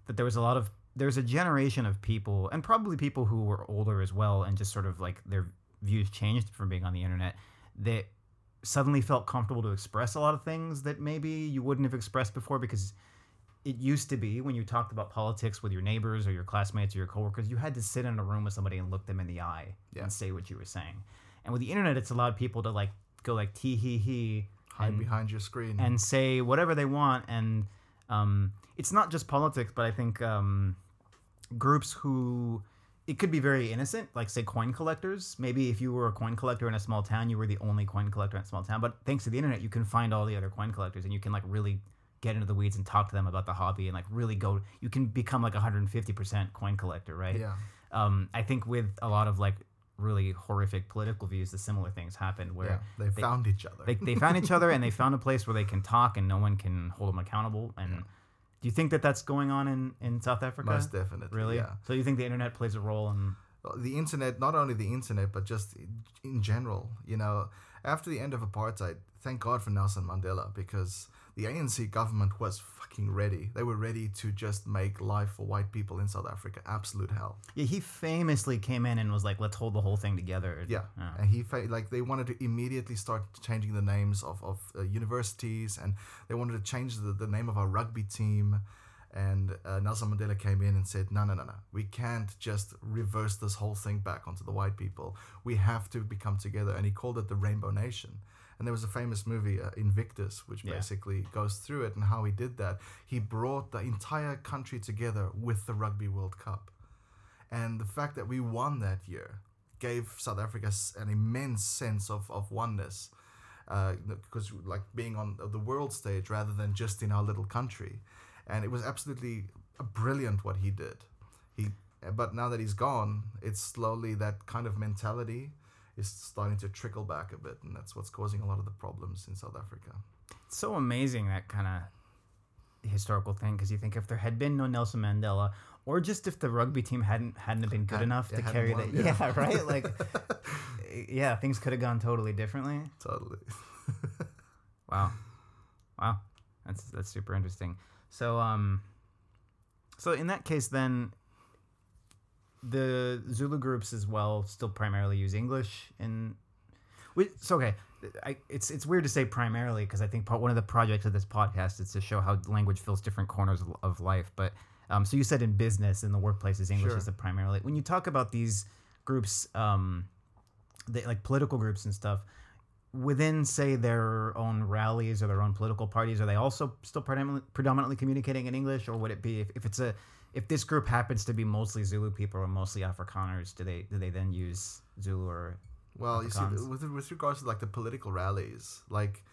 that there was a lot of, there's a generation of people, and probably people who were older as well, and just sort of like their views changed from being on the internet, that suddenly felt comfortable to express a lot of things that maybe you wouldn't have expressed before because it used to be when you talked about politics with your neighbors or your classmates or your coworkers, you had to sit in a room with somebody and look them in the eye Yeah. and say what you were saying. And with the internet, it's allowed people to like go like tee hee hee Hide and- behind your screen. and say whatever they want and um, it's not just politics but i think um, groups who it could be very innocent like say coin collectors maybe if you were a coin collector in a small town you were the only coin collector in a small town but thanks to the internet you can find all the other coin collectors and you can like really get into the weeds and talk to them about the hobby and like really go you can become like a 150% coin collector right yeah. um, i think with a lot of like really horrific political views the similar things happened where Yeah. They, found each other. they, they found each other and they found a place where they can talk and no one can hold them accountable and do you think that that's going on in, in south africa Most definitely. really Yeah. so you think the internet plays a role in the internet, not only the internet, but just in general, you know, after the end of apartheid, thank God for Nelson Mandela because the ANC government was fucking ready. They were ready to just make life for white people in South Africa absolute hell. yeah he famously came in and was like let's hold the whole thing together Yeah, and he fa- like they wanted to immediately start changing the names of of uh, universities, and they wanted to change the, the name of our rugby team. And uh, Nelson Mandela came in and said, "No, no, no, no. We can't just reverse this whole thing back onto the white people. We have to become together." And he called it the Rainbow Nation. And there was a famous movie, uh, Invictus, which Yeah. basically goes through it and how he did that. He brought the entire country together with the Rugby World Cup. And the fact that we won that year gave South Africa an immense sense of, of oneness. Uh, because like being on the world stage rather than just in our little country, and it was absolutely brilliant what he did. He, but now that he's gone, it's slowly that kind of mentality is starting to trickle back a bit, and that's what's causing a lot of the problems in South Africa. it's so amazing that kind of historical thing because you think if there had been no nelson mandela or just if the rugby team hadn't hadn't been good Hadn't- enough to carry won, that yeah. yeah right like yeah things could have gone totally differently Totally. Wow. Wow. That's that's super interesting. So um so in that case then the Zulu groups as well still primarily use English in we, so okay, I, it's it's weird to say primarily because I think part, one of the projects of this podcast is to show how language fills different corners of, of life. But um, so you said in business in the workplaces, English Sure. is the primarily. When you talk about these groups, um, they, like political groups and stuff, within say their own rallies or their own political parties, are they also still predominantly, predominantly communicating in English, or would it be if, if it's a if this group happens to be mostly Zulu people or mostly Afrikaners, do they do they then use Zulu or Well, you see, with with regards to like the political rallies, like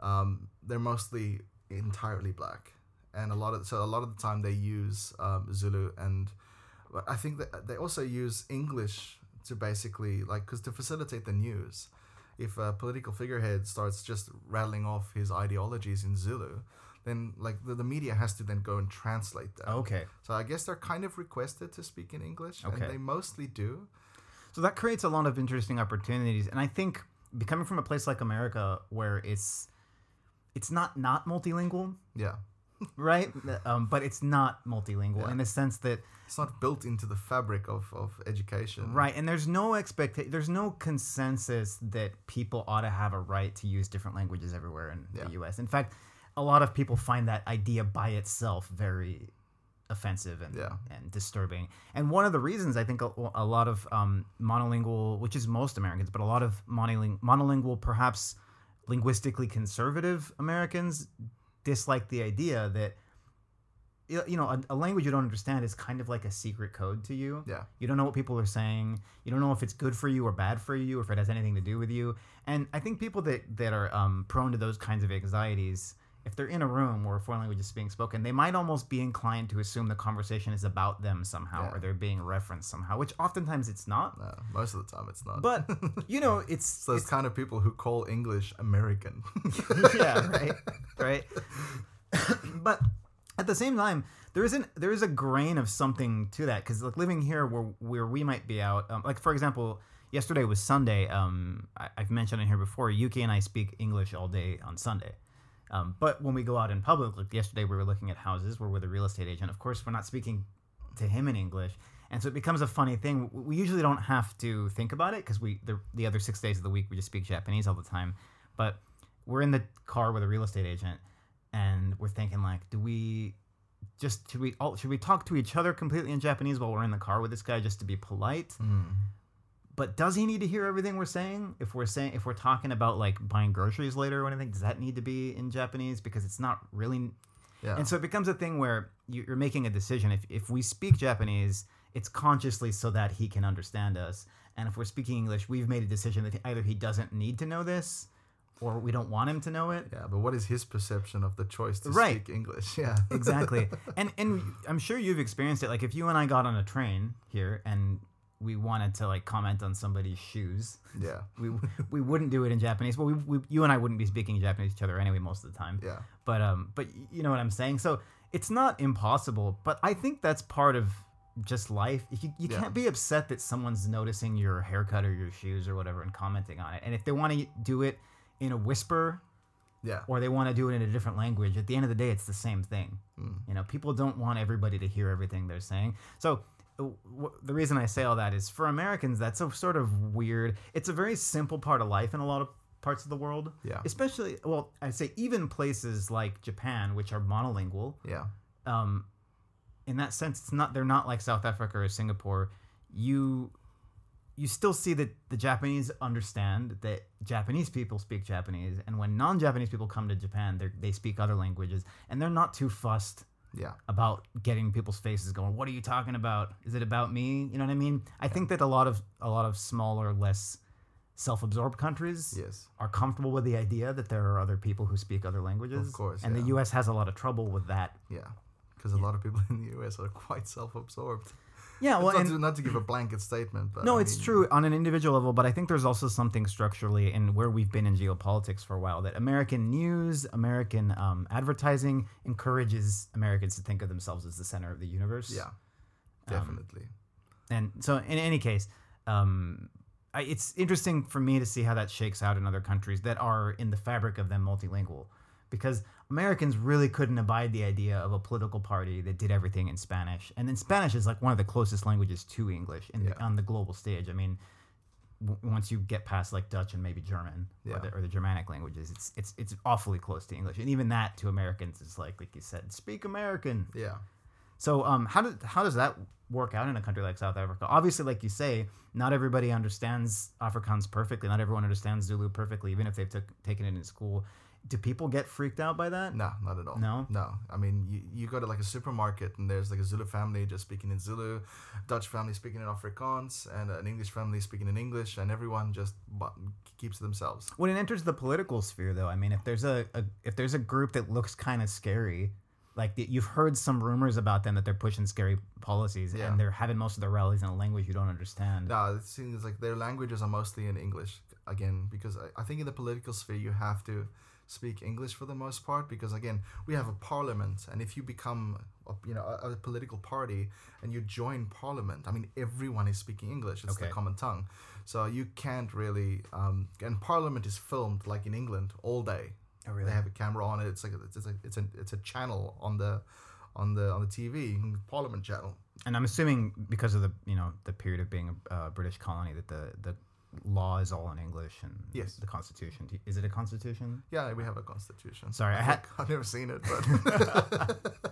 um, they're mostly entirely black, and a lot of so a lot of the time they use um, Zulu, and but I think that they also use English to basically like because to facilitate the news. If a political figurehead starts just rattling off his ideologies in Zulu, then like the, the media has to then go and translate that. okay? So I guess they're kind of requested to speak in English, Okay. and they mostly do. So that creates a lot of interesting opportunities, and I think coming from a place like America where it's it's not not multilingual, Yeah, right? Um, but it's not multilingual Yeah. in the sense that it's not built into the fabric of, of education. right, and there's no expect there's no consensus that people ought to have a right to use different languages everywhere in Yeah. the U.S. In fact, a lot of people find that idea by itself very offensive and, Yeah. and disturbing. And one of the reasons I think a, a lot of um, monolingual, which is most Americans, but a lot of monoling- monolingual, perhaps linguistically conservative Americans dislike the idea that you know a, a language you don't understand is kind of like a secret code to you. Yeah. You don't know what people are saying. You don't know if it's good for you or bad for you, or if it has anything to do with you. And I think people that that are um, prone to those kinds of anxieties, if they're in a room where a foreign language is being spoken, they might almost be inclined to assume the conversation is about them somehow, Yeah. or they're being referenced somehow, which oftentimes it's not. No, most of the time it's not. But you know, it's, it's those kind of people who call English American. yeah, right, right. but at the same time, there isn't there is a grain of something to that because like living here where where we might be out, um, like for example, yesterday was Sunday. Um, I, I've mentioned it here before. UK and I speak English all day on Sunday. Um, but when we go out in public, like yesterday, we were looking at houses. We're with a real estate agent. Of course, we're not speaking to him in English, and so it becomes a funny thing. We usually don't have to think about it because we the, the other six days of the week we just speak Japanese all the time. But we're in the car with a real estate agent, and we're thinking like, do we just should we all should we talk to each other completely in Japanese while we're in the car with this guy just to be polite? But does he need to hear everything we're saying? If we're saying if we're talking about like buying groceries later or anything, does that need to be in Japanese? Because it's not really Yeah. and so it becomes a thing where you- you're making a decision. If, if we speak Japanese, it's consciously so that he can understand us. And if we're speaking English, we've made a decision that either he doesn't need to know this or we don't want him to know it. yeah, but what is his perception of the choice to Right. speak English? Yeah. Exactly. and and I'm sure you've experienced it. Like if you and I got on a train here and we wanted to like comment on somebody's shoes, yeah. we we wouldn't do it in Japanese. Well, we, we you and I wouldn't be speaking Japanese to each other anyway most of the time. Yeah. But um, but you know what I'm saying. So it's not impossible, but I think that's part of just life. You, you Yeah. can't be upset that someone's noticing your haircut or your shoes or whatever and commenting on it. And if they want to do it in a whisper Yeah. or they want to do it in a different language, at the end of the day, it's the same thing. You know, people don't want everybody to hear everything they're saying. So. W- The reason I say all that is for Americans, that's a sort of weird. It's a very simple part of life in a lot of parts of the world. Yeah. Especially, well, I'd say even places like Japan, which are monolingual, Yeah. um, in that sense, it's not they're not like South Africa or Singapore. You you still see that the Japanese understand that Japanese people speak Japanese, and when non-Japanese people come to Japan, they they speak other languages, and they're not too fussed Yeah. about getting people's faces going. What are you talking about? Is it about me? You know what I mean? I think that a lot of a lot of smaller, less self-absorbed countries Yes. are comfortable with the idea that there are other people who speak other languages. Of course, and the. U.S. has a lot of trouble with that. Yeah. Because a lot of people in the US are quite self-absorbed. Yeah, well, not, and to, not to give a blanket statement, but no, I it's mean, true on an individual level, but I think there's also something structurally in where we've been in geopolitics for a while that American news, American um, advertising encourages Americans to think of themselves as the center of the universe. Yeah. Definitely. And so, in any case, um, I, it's interesting for me to see how that shakes out in other countries that are in the fabric of them multilingual, because Americans really couldn't abide the idea of a political party that did everything in Spanish, and then Spanish is like one of the closest languages to English in Yeah. the, on the global stage. I mean, w- once you get past like Dutch and maybe German Yeah. or, the, or the Germanic languages, it's it's it's awfully close to English, and even that to Americans is like like you said, speak American. Yeah. So, um, how does how does that work out in a country like South Africa? Obviously, like you say, not everybody understands Afrikaans perfectly. Not everyone understands Zulu perfectly, even if they've took, taken it in school. Do people get freaked out by that? No, not at all. No? No. I mean, you, you go to like a supermarket and there's like a Zulu family just speaking in Zulu, Dutch family speaking in Afrikaans, and an English family speaking in English, and everyone just keeps to themselves. When it enters the political sphere, though, I mean, if there's a, a if there's a group that looks kind of scary, like the, you've heard some rumors about them that they're pushing scary policies Yeah. and they're having most of their rallies in a language you don't understand. No, it seems like their languages are mostly in English again because I, I think in the political sphere you have to speak English for the most part because again we have a parliament and if you become a, you know a, a political party and you join parliament I mean everyone is speaking English it's Okay. the common tongue so you can't really um, and parliament is filmed like in England all day Oh, really? they have a camera on it it's like a, it's a it's a it's a channel on the on the on the TV parliament channel And I'm assuming because of the you know the period of being a uh, British colony that the the law is all in English and Yes. the Constitution. You- Is it a Constitution? yeah we have a constitution Sorry, I, I had I've never seen it but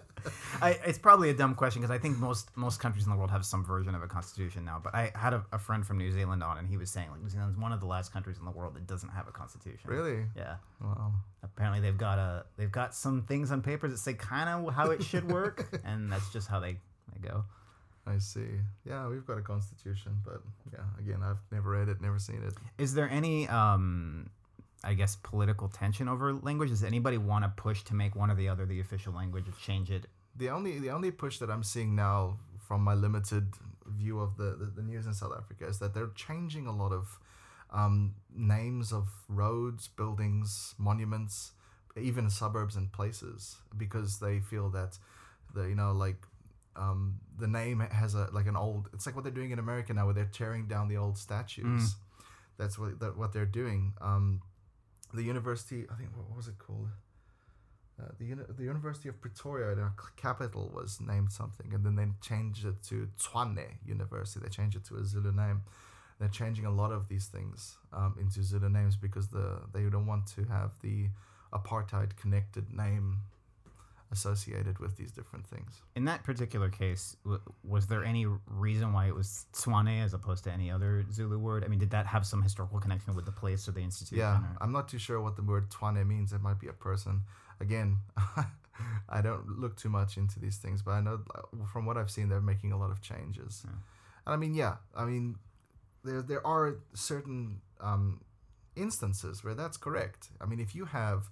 I, it's probably a dumb question because I think most most countries in the world have some version of a constitution now. But I had a, a friend from New Zealand on, and he was saying like New Zealand's one of the last countries in the world that doesn't have a constitution. Really? Yeah. Wow. Apparently they've got a they've got some things on paper that say kind of how it should work, and that's just how they they go. I see. Yeah, we've got a constitution, but yeah, again, I've never read it, never seen it. Is there any um I guess political tension over language? Does anybody want to push to make one or the other the official language or change it? The only the only push that I'm seeing now from my limited view of the, the, the news in South Africa is that they're changing a lot of um, names of roads, buildings, monuments, even suburbs and places because they feel that the you know like um, the name has a like an old. It's like what they're doing in America now, where they're tearing down the old statues. That's what that, what they're doing. Um, the university, I think, what, was it called? Uh, the uni- the University of Pretoria, their capital was named something, and then they changed it to Tshwane University. They changed it to a Zulu name. They're changing a lot of these things um, into Zulu names because the they don't want to have the apartheid connected name associated with these different things. In that particular case, w- was there any reason why it was Tshwane as opposed to any other Zulu word? I mean, did that have some historical connection with the place or the institution? Yeah, or- I'm not too sure what the word Tshwane means. It might be a person. Again, I don't look too much into these things, but I know uh, from what I've seen, they're making a lot of changes. Yeah. And I mean, yeah, I mean, there there are certain um, instances where that's correct. I mean, if you have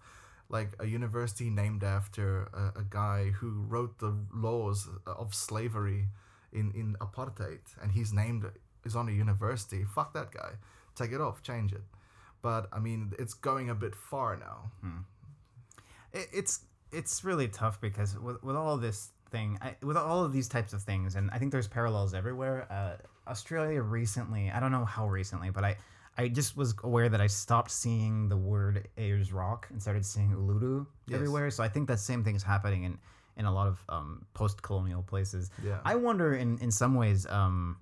like a university named after a, a guy who wrote the laws of slavery in in apartheid, and he's named is on a university, fuck that guy, take it off, change it. But I mean, it's going a bit far now. it, it's it's really tough because with, with all this thing I, with all of these types of things and i think there's parallels everywhere uh, australia recently i don't know how recently but i i just was aware that i stopped seeing the word ayers rock and started seeing uluru Yes. everywhere so i think that same thing is happening in in a lot of um, post-colonial places Yeah. i wonder in in some ways um,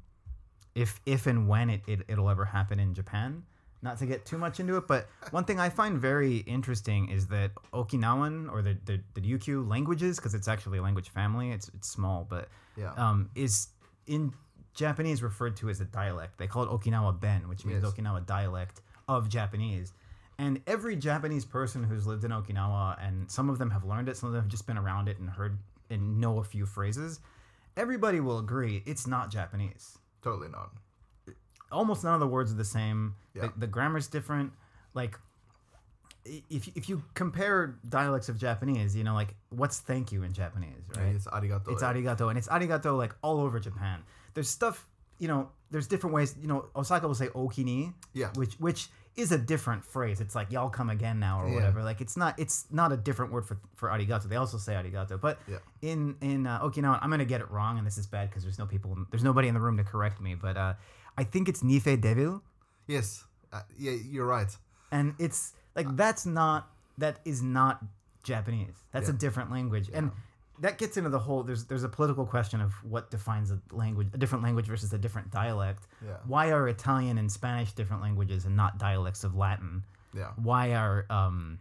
if if and when it, it it'll ever happen in japan not to get too much into it, but one thing I find very interesting is that Okinawan or the the, the Ryukyu languages, because it's actually a language family, it's it's small, but Yeah. um, is in Japanese referred to as a dialect. They call it Okinawa Ben, which means Yes. Okinawa dialect of Japanese. And every Japanese person who's lived in Okinawa, and some of them have learned it, some of them have just been around it and heard and know a few phrases. Everybody will agree it's not Japanese totally not. almost none of the words are the same. Yeah. The, the grammar's different. Like, if, if you compare dialects of Japanese, you know, like, what's thank you in Japanese, right? It's arigato. It's arigato, and it's arigato like all over Japan. There's stuff, you know, there's different ways. You know, Osaka will say okini, Yeah. which which is a different phrase. It's like y'all come again now or Yeah. whatever. Like it's not it's not a different word for for arigato. They also say arigato, but Yeah. in in uh, Okinawa, I'm gonna get it wrong, and this is bad because there's no people, there's nobody in the room to correct me. But uh, I think it's Nifee Deebiru, Yes. Uh, yeah, you're right. and it's like that's not that is not Japanese. That's a different language, and that gets into the whole. There's there's a political question of what defines a language, a different language versus a different dialect. Yeah. Why are Italian and Spanish different languages and not dialects of Latin? Yeah. Why are, um,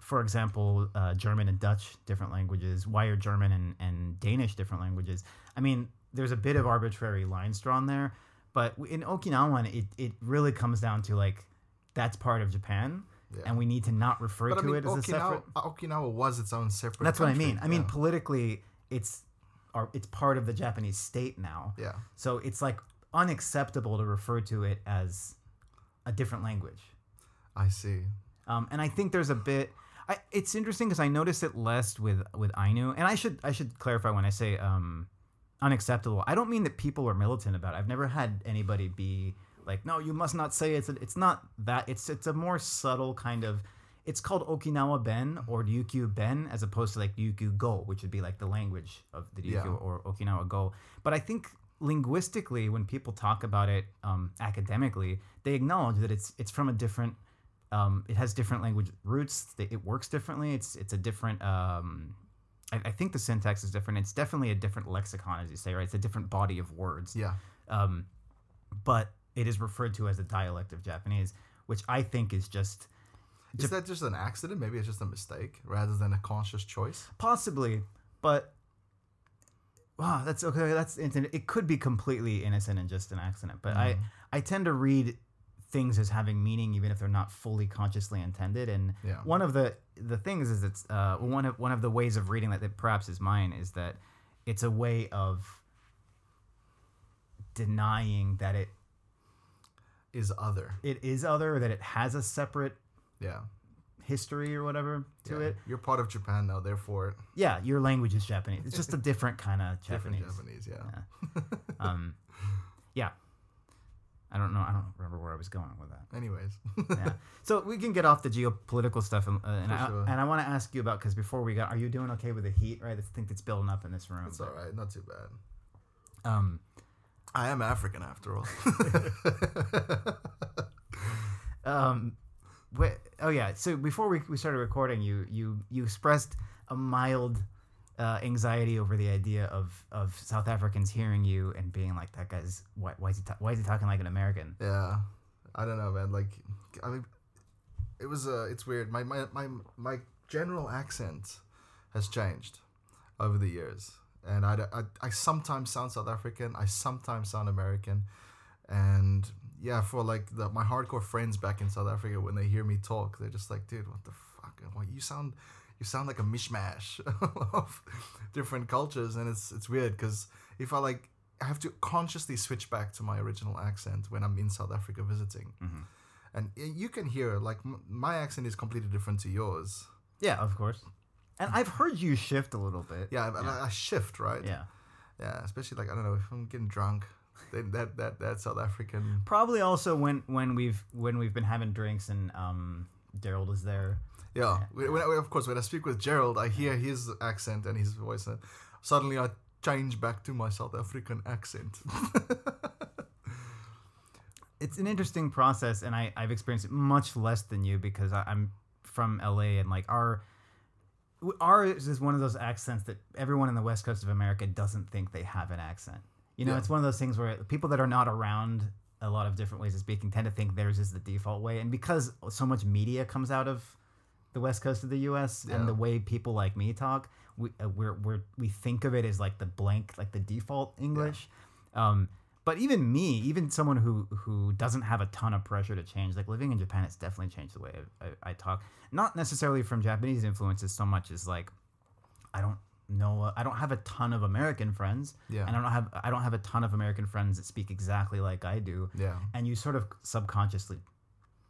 for example, uh, German and Dutch different languages? Why are German and, and Danish different languages? I mean, there's a bit of arbitrary lines drawn there, but in Okinawan, it, it really comes down to like that's part of Japan, Yeah. and we need to not refer But I to mean, it as a separate. Okinawa, Okinawa was its own separate. That's what I mean. I mean, politically, it's or it's part of the Japanese state now. Yeah. So it's like unacceptable to refer to it as a different language. I see. Um, and I think there's a bit. I, it's interesting because I noticed it less with with Ainu, and I should I should clarify when I say um, unacceptable. I don't mean that people are militant about it. I've never had anybody be like, no, you must not say it. It's it's not that. It's it's a more subtle kind of. It's called Okinawa Ben or Ryukyu Ben as opposed to like Ryukyu Go, which would be like the language of the Ryukyu Yeah. or Okinawa Go. But I think linguistically, when people talk about it um, academically, they acknowledge that it's it's from a different um, it has different language roots. It it works differently. It's it's a different. Um, I, I think the syntax is different. It's definitely a different lexicon, as you say, right? It's a different body of words. Yeah. Um, but it is referred to as a dialect of Japanese, which I think is just Is that just an accident? Maybe it's just a mistake rather than a conscious choice. possibly, but wow, that's okay. That's innocent. it could be completely innocent and just an accident. But I I tend to read things as having meaning even if they're not fully consciously intended. And Yeah. one of the the things is it's uh, one of one of the ways of reading that, that perhaps is mine is that it's a way of denying that it Is other. it is other that it has a separate Yeah. history or whatever to yeah. it. You're part of Japan now, therefore Yeah, your language is Japanese. It's just a different kind of different Japanese. Japanese. Yeah. Um, yeah. I don't know. I don't remember where I was going with that. Anyways. Yeah. so we can get off the geopolitical stuff, and, uh, and, I, sure. and I want to ask you about because before we got, are you doing okay with the heat? Right, I think that's building up in this room. it's all right. Not too bad. Um, I am African after all. um, wh- oh yeah. So before we, we started recording, you you you expressed a mild uh, anxiety over the idea of of South Africans hearing you and being like, "That guy's why, why is he ta- why is he talking like an American?" yeah. I don't know, man. Like, I mean, it was uh, it's weird. My my my my general accent has changed over the years, and I, I, I sometimes sound South African, I sometimes sound American, and yeah, for like the my hardcore friends back in South Africa, when they hear me talk, they're just like, dude, what the fuck? What you sound, you sound like a mishmash of different cultures, and it's it's weird because if I like, I have to consciously switch back to my original accent when I'm in South Africa visiting, Mhm. and you can hear like m- my accent is completely different to yours. Yeah, of course. And I've heard you shift a little bit. Yeah, but I, I shift right. Yeah. yeah, especially like I don't know if I'm getting drunk, then that that that South African. Probably also when when we've when we've been having drinks and um Daryl is there. Yeah, When, when, of course. When I speak with Gerald, I hear his accent and his voice, and suddenly I change back to my South African accent. It's an interesting process, and I I've experienced it much less than you because I, I'm from LA and like our ours is one of those accents that everyone in the West Coast of America doesn't think they have an accent. You know, Yeah. it's one of those things where people that are not around a lot of different ways of speaking tend to think theirs is the default way, and because so much media comes out of the West Coast of the U.S. Yeah. and the way people like me talk, we uh, we're, we're we think of it as like the blank, like the default English. Um, but even me, even someone who who doesn't have a ton of pressure to change, like living in Japan, it's definitely changed the way I, I, I talk. Not necessarily from Japanese influences so much as like I don't know, I don't have a ton of American friends, Yeah. and I don't have I don't have a ton of American friends that speak exactly like I do yeah, and you sort of subconsciously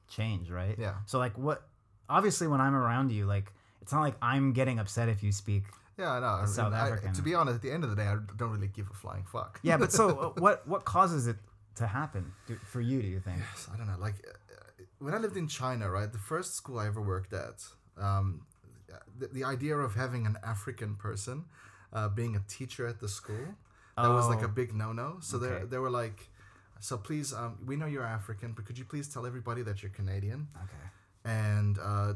change, right? Yeah. So like what obviously when I'm around you, like it's not like I'm getting upset if you speak. Yeah. I know. I South I- African. to be honest, at the end of the day, I don't really give a flying fuck. Yeah, but so uh, what what causes it to happen do, for you, do you think? I don't know. Like uh, when I lived in China, right, the first school I ever worked at, um, the, the idea of having an African person uh, being a teacher at the school that was like Oh. a big no-no. So they Okay. they were like, so please, um, we know you're African, but could you please tell everybody that you're Canadian Okay. and uh,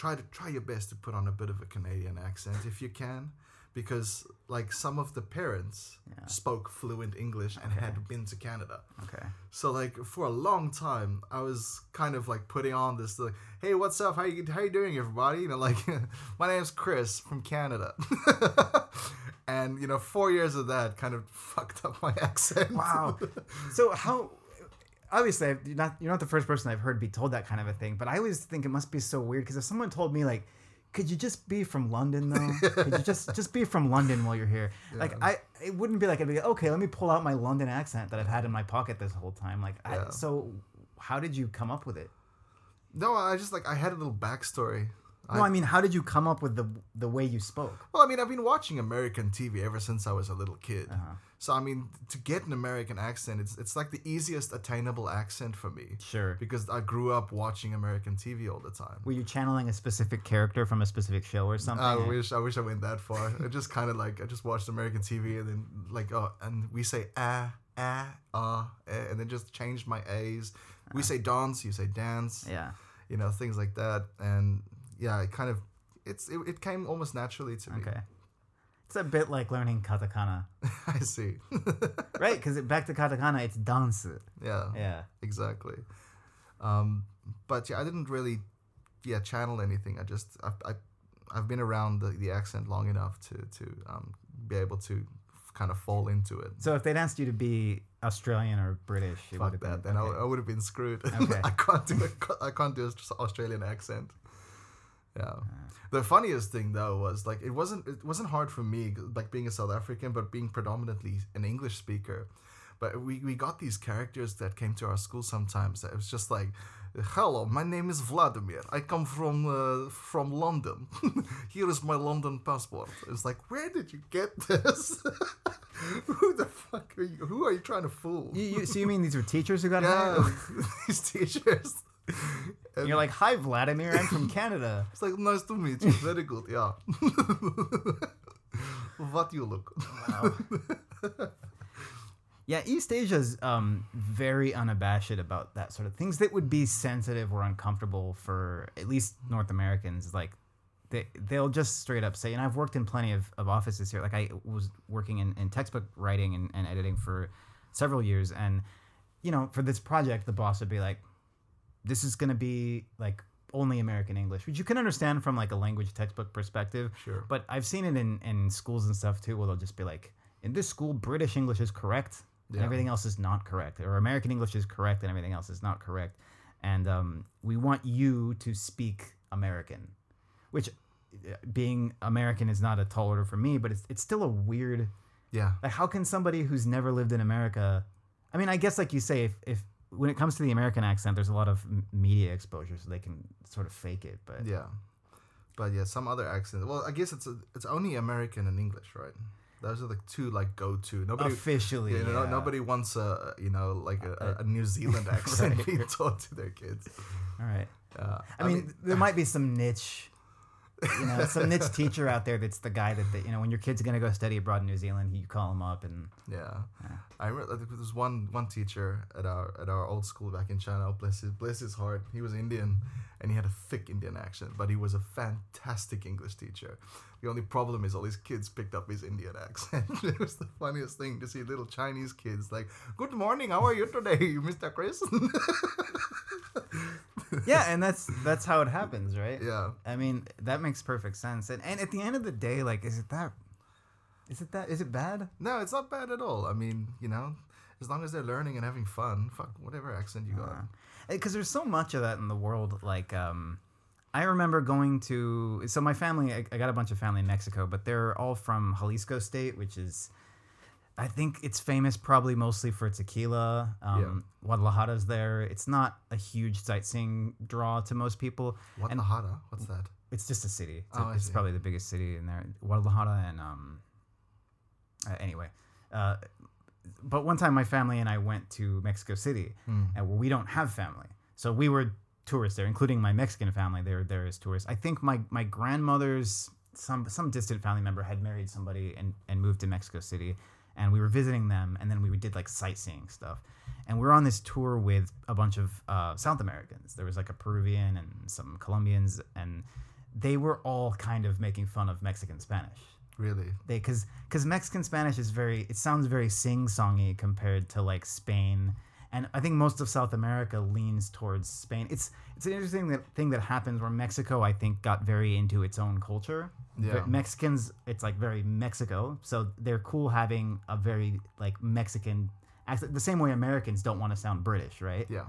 try to try your best to put on a bit of a Canadian accent if you can. Because like some of the parents Yeah. spoke fluent English and Okay. had been to Canada, Okay. so like for a long time, I was kind of like putting on this like, hey, what's up? How you how you doing, everybody? You know, like my name's Chris from Canada, and you know, four years of that kind of fucked up my accent. Wow. so how? Obviously, I've- you're not you're not the first person I've heard be told that kind of a thing. But I always think it must be so weird because if someone told me like, could you just be from London though? could you just just be from London while you're here? Like I, it wouldn't be like I'd be like, okay, let me pull out my London accent that I've had in my pocket this whole time. Like, I, so how did you come up with it? no, I just like I had a little backstory. No, I mean, how did you come up with the the way you spoke? Well, I mean, I've been watching American TV ever since I was a little kid. Uh-huh. So I mean, to get an American accent, it's it's like the easiest attainable accent for me Sure. because I grew up watching American TV all the time. Were you channeling a specific character from a specific show or something? I wish I wish I went that far. I just kind of like I just watched American TV and then like oh and we say ah ah ah and then just changed my a's. We say dance, you say dance, Yeah. you know things like that. And yeah, it kind of it's it, it came almost naturally to me. Okay. It's a bit like learning katakana, I see. right? Because back to katakana, it's dance. yeah, Yeah. exactly. Um, but yeah, I didn't really yeah channel anything. I just I, I I've been around the, the accent long enough to to um, be able to kind of fall into it. So if they'd asked you to be Australian or British, it would Fuck have that. been. Then okay. I, I would have been screwed. Okay. I can't do it. I can't do an Australian accent. Yeah. The funniest thing though was like it wasn't it wasn't hard for me like being a South African but being predominantly an English speaker. But we, we got these characters that came to our school sometimes. That it was just like, "Hello, my name is Vladimir. I come from uh, from London. Here is my London passport." It's like, where did you get this? Who the fuck are you? Who are you trying to fool? You, you, so you mean these were teachers who got Yeah, hired? these teachers. And You're like, hi, Vladimir. I'm from Canada. it's like nice to meet you. Very good. Yeah. what you look? Wow. Yeah, East Asia's um, very unabashed about that sort of things that would be sensitive or uncomfortable for at least North Americans. Like, they, they'll just straight up say, and I've worked in plenty of, of offices here. Like, I was working in, in textbook writing and, and editing for several years. And, you know, for this project, the boss would be like, this is going to be like only American English, which you can understand from like a language textbook perspective. Sure. But I've seen it in in schools and stuff too, where they'll just be like, in this school, British English is correct, and everything else is not correct, or American English is correct and everything else is not correct, and um, we want you to speak American, which uh, being American is not a tall order for me, but it's it's still a weird Yeah. like how can somebody who's never lived in America I mean I guess like you say if, if when it comes to the American accent there's a lot of m- media exposure so they can sort of fake it but Yeah. But yeah, some other accents. Well, I guess it's it's only American and English, right? Those are the two like go to. Nobody officially Yeah, no- yeah. nobody wants a you know like a, a New Zealand accent Right. being taught to their kids. all right Uh, I, mean, there might be some niche you know some niche teacher out there that's the guy that the, you know when your kid's going to go study abroad in New Zealand you call him up and yeah. I remember there was one one teacher at our at our old school back in China. Bless his bless his heart. He was Indian and he had a thick Indian accent, but he was a fantastic English teacher. The only problem is all his kids picked up his Indian accent. it was the funniest thing to see little Chinese kids like, "Good morning, how are you today, Mr. Chris?" yeah and that's that's how it happens right yeah. I mean, that makes perfect sense. And, and at the end of the day, like, is it that? Is it that? Is it bad? No, it's not bad at all. I mean, you know, as long as they're learning and having fun, fuck whatever accent you got. Because there's so much of that in the world. Like, um, I remember going to. So my family, I, I got a bunch of family in Mexico, but they're all from Jalisco State, which is. I think it's famous probably mostly for tequila. Um, Guadalajara's there. It's not a huge sightseeing draw to most people. What And- What's that? It's just a city. It's, Oh, I it's probably the biggest city in there. Guadalajara and um. Uh, anyway, uh, but one time my family and I went to Mexico City, Hmm. and we don't have family, so we were tourists there, including my Mexican family. They were there as tourists. I think my my grandmother's some some distant family member had married somebody and and moved to Mexico City, and we were visiting them, and then we did like sightseeing stuff. And we were on this tour with a bunch of uh, South Americans. There was like a Peruvian and some Colombians, and they were all kind of making fun of Mexican Spanish. Really? They because because Mexican Spanish is very it sounds very sing songy compared to like Spain, and I think most of South America leans towards Spain. It's it's an interesting that, thing that happens where Mexico I think got very into its own culture. Yeah. Ve- Mexicans, it's like very Mexico, so they're cool having a very like Mexican accent. The same way Americans don't want to sound British, right? Yeah.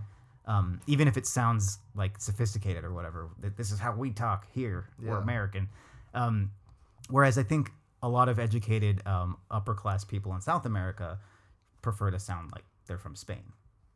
um, even if it sounds like sophisticated or whatever. This is how we talk here. Yeah. We're American. Um, whereas I think a lot of educated um, upper class people in South America prefer to sound like they're from Spain.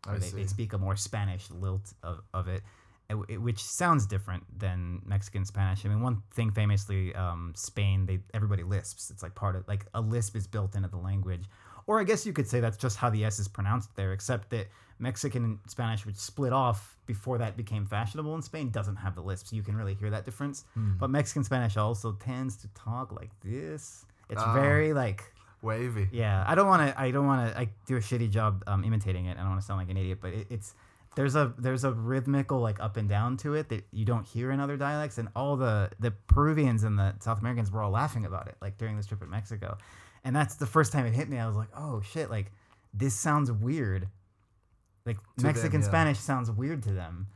I Or they, they speak a more Spanish lilt of, of it, uh, which sounds different than Mexican Spanish. I mean, one thing famously, um, Spain, they everybody lisps. It's like part of like a lisp is built into the language. Or I guess you could say that's just how the S is pronounced there, except that Mexican Spanish, which split off before that became fashionable in Spain, doesn't have the lisp. So you can really hear that difference. Hmm. But Mexican Spanish also tends to talk like this. It's Oh. very like Wavy. yeah, I don't want to. I don't want to. I do a shitty job um, imitating it. I don't want to sound like an idiot, but it, it's there's a there's a rhythmical like up and down to it that you don't hear in other dialects, and all the the Peruvians and the South Americans were all laughing about it like during this trip in Mexico, and that's the first time it hit me. I was like, oh shit, like this sounds weird. Like them, Mexican yeah. Spanish sounds weird to them.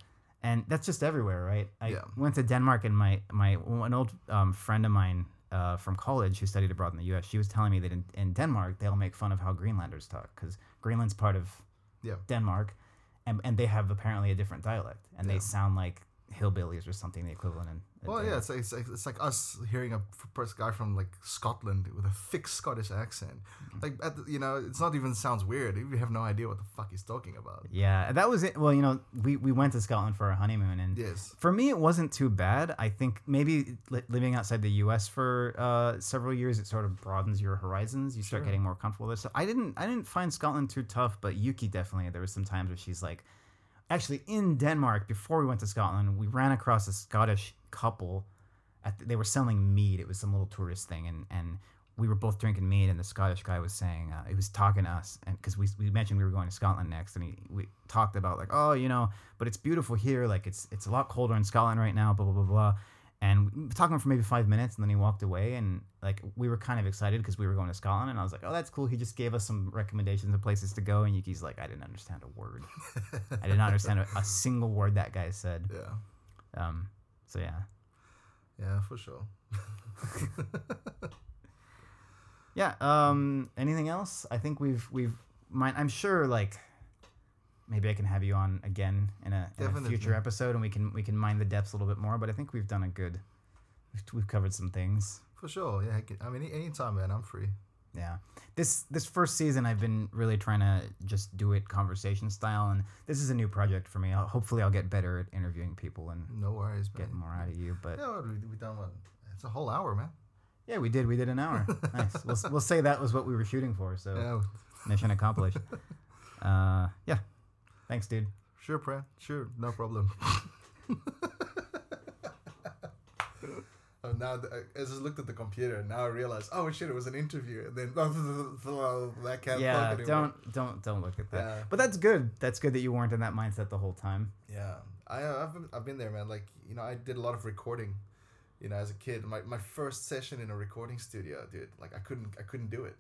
And that's just everywhere, right? I Yeah. went to Denmark, and my my an old um, friend of mine uh, from college who studied abroad in the U.S. She was telling me that in, in Denmark they'll make fun of how Greenlanders talk because Greenland's part of Yeah. Denmark, and and they have apparently a different dialect, and Yeah. they sound like hillbillies or something the equivalent. In, Well, yeah, it's like, it's like it's like us hearing a first guy from like Scotland with a thick Scottish accent. Like, at the, you know, it's not even sounds weird. You have no idea what the fuck he's talking about. Yeah, that was it. Well, you know, we, we went to Scotland for our honeymoon, and Yes. for me, it wasn't too bad. I think maybe li- living outside the U.S. for uh, several years, it sort of broadens your horizons. You start Sure. getting more comfortable with it. So I didn't I didn't find Scotland too tough, but Yuki definitely. There was some times where she's like, actually in Denmark before we went to Scotland, we ran across a Scottish couple. The, they were selling mead. It was some little tourist thing, and and we were both drinking mead, and the Scottish guy was saying uh, he was talking to us, and because we, we mentioned we were going to Scotland next, and he we talked about like oh you know, but it's beautiful here, like it's it's a lot colder in Scotland right now, blah blah blah blah, and we were talking for maybe five minutes, and then he walked away, and like we were kind of excited because we were going to Scotland, and I was like oh that's cool. He just gave us some recommendations of places to go, and Yuki's like I didn't understand a word, I did not understand a, a single word that guy said. Yeah. Um, so yeah, Yeah, for sure. yeah. Um, anything else? I think we've we've. Mine, I'm sure like. Maybe I can have you on again in a, in a future episode, and we can we can mine the depths a little bit more. But I think we've done a good. We've, we've covered some things. For sure. Yeah. I can- I mean, anytime, man. I'm free. Yeah. This this first season I've been really trying to just do it conversation style and this is a new project for me. I'll, hopefully I'll get better at interviewing people and No worries, man. get more out of you, but Yeah, we we done what? It's a whole hour, man. yeah, we did. We did an hour. nice. We'll, we'll say that was what we were shooting for, so Yeah. mission accomplished. Uh yeah. Thanks, dude. Sure, Pran. Sure, no problem. oh, now th- I just looked at the computer and now I realized, oh shit, it was an interview, and then that can't. yeah, fuck anymore. don't don't don't look at that. Yeah. But that's good. That's good that you weren't in that mindset the whole time. Yeah, I uh, I've been, I've been there, man. Like you know, I did a lot of recording. You know, as a kid, my, my first session in a recording studio, dude. Like I couldn't I couldn't do it,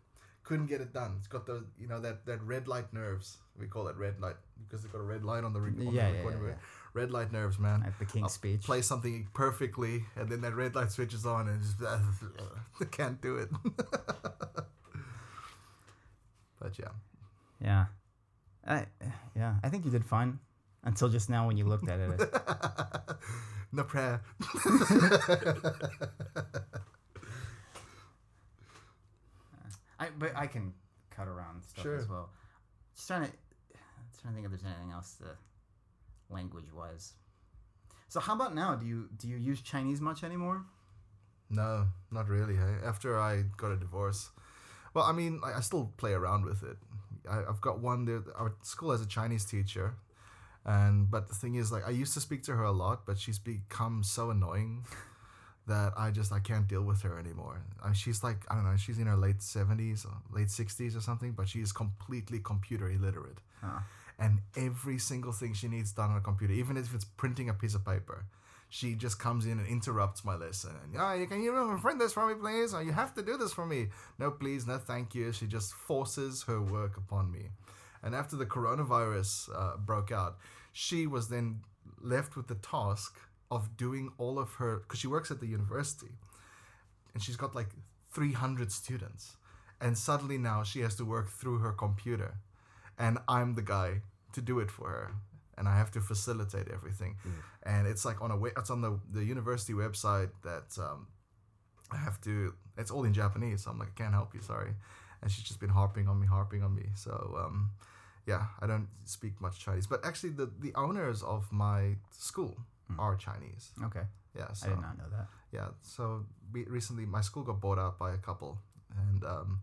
couldn't get it done. It's got those you know that that red light nerves. We call it red light because it's got a red light on the, re- on Yeah, the yeah, recording. yeah, red- Red light nerves, man. At the King's I'll speech. Play something perfectly, and then that red light switches on, and just I can't do it. but yeah, Yeah. I yeah, I think you did fine until just now when you looked at it. no prayer. I but I can cut around stuff Sure. as well. Just trying to trying to think if there's anything else the language wise. So how about now? Do you do you use Chinese much anymore? No, not really. Hey? After I got a divorce, well, I mean, I, I still play around with it. I, I've got one. There, our school has a Chinese teacher, and but the thing is, like, I used to speak to her a lot, but she's become so annoying that I just I can't deal with her anymore. I, she's like I don't know. She's in her late seventies, late sixties or something, but she is completely computer illiterate. Huh. And every single thing she needs done on a computer, even if it's printing a piece of paper, she just comes in and interrupts my lesson. And, oh, you can you print this for me, please? Or you have to do this for me. No, please, no, thank you. She just forces her work upon me. And after the coronavirus uh, broke out, she was then left with the task of doing all of her, because she works at the university, and she's got like 300 students. And suddenly now she has to work through her computer. And I'm the guy to do it for her. And I have to facilitate everything. And it's like on a way it's on the, the university website that um, I have to. It's all in Japanese, so I'm like, I can't help you, sorry. And she's just been harping on me, harping on me. So um, yeah, I don't speak much Chinese. But actually, the the owners of my school are Chinese. Okay. Yeah, so I did not know that. yeah, so we, recently my school got bought out by a couple, and um,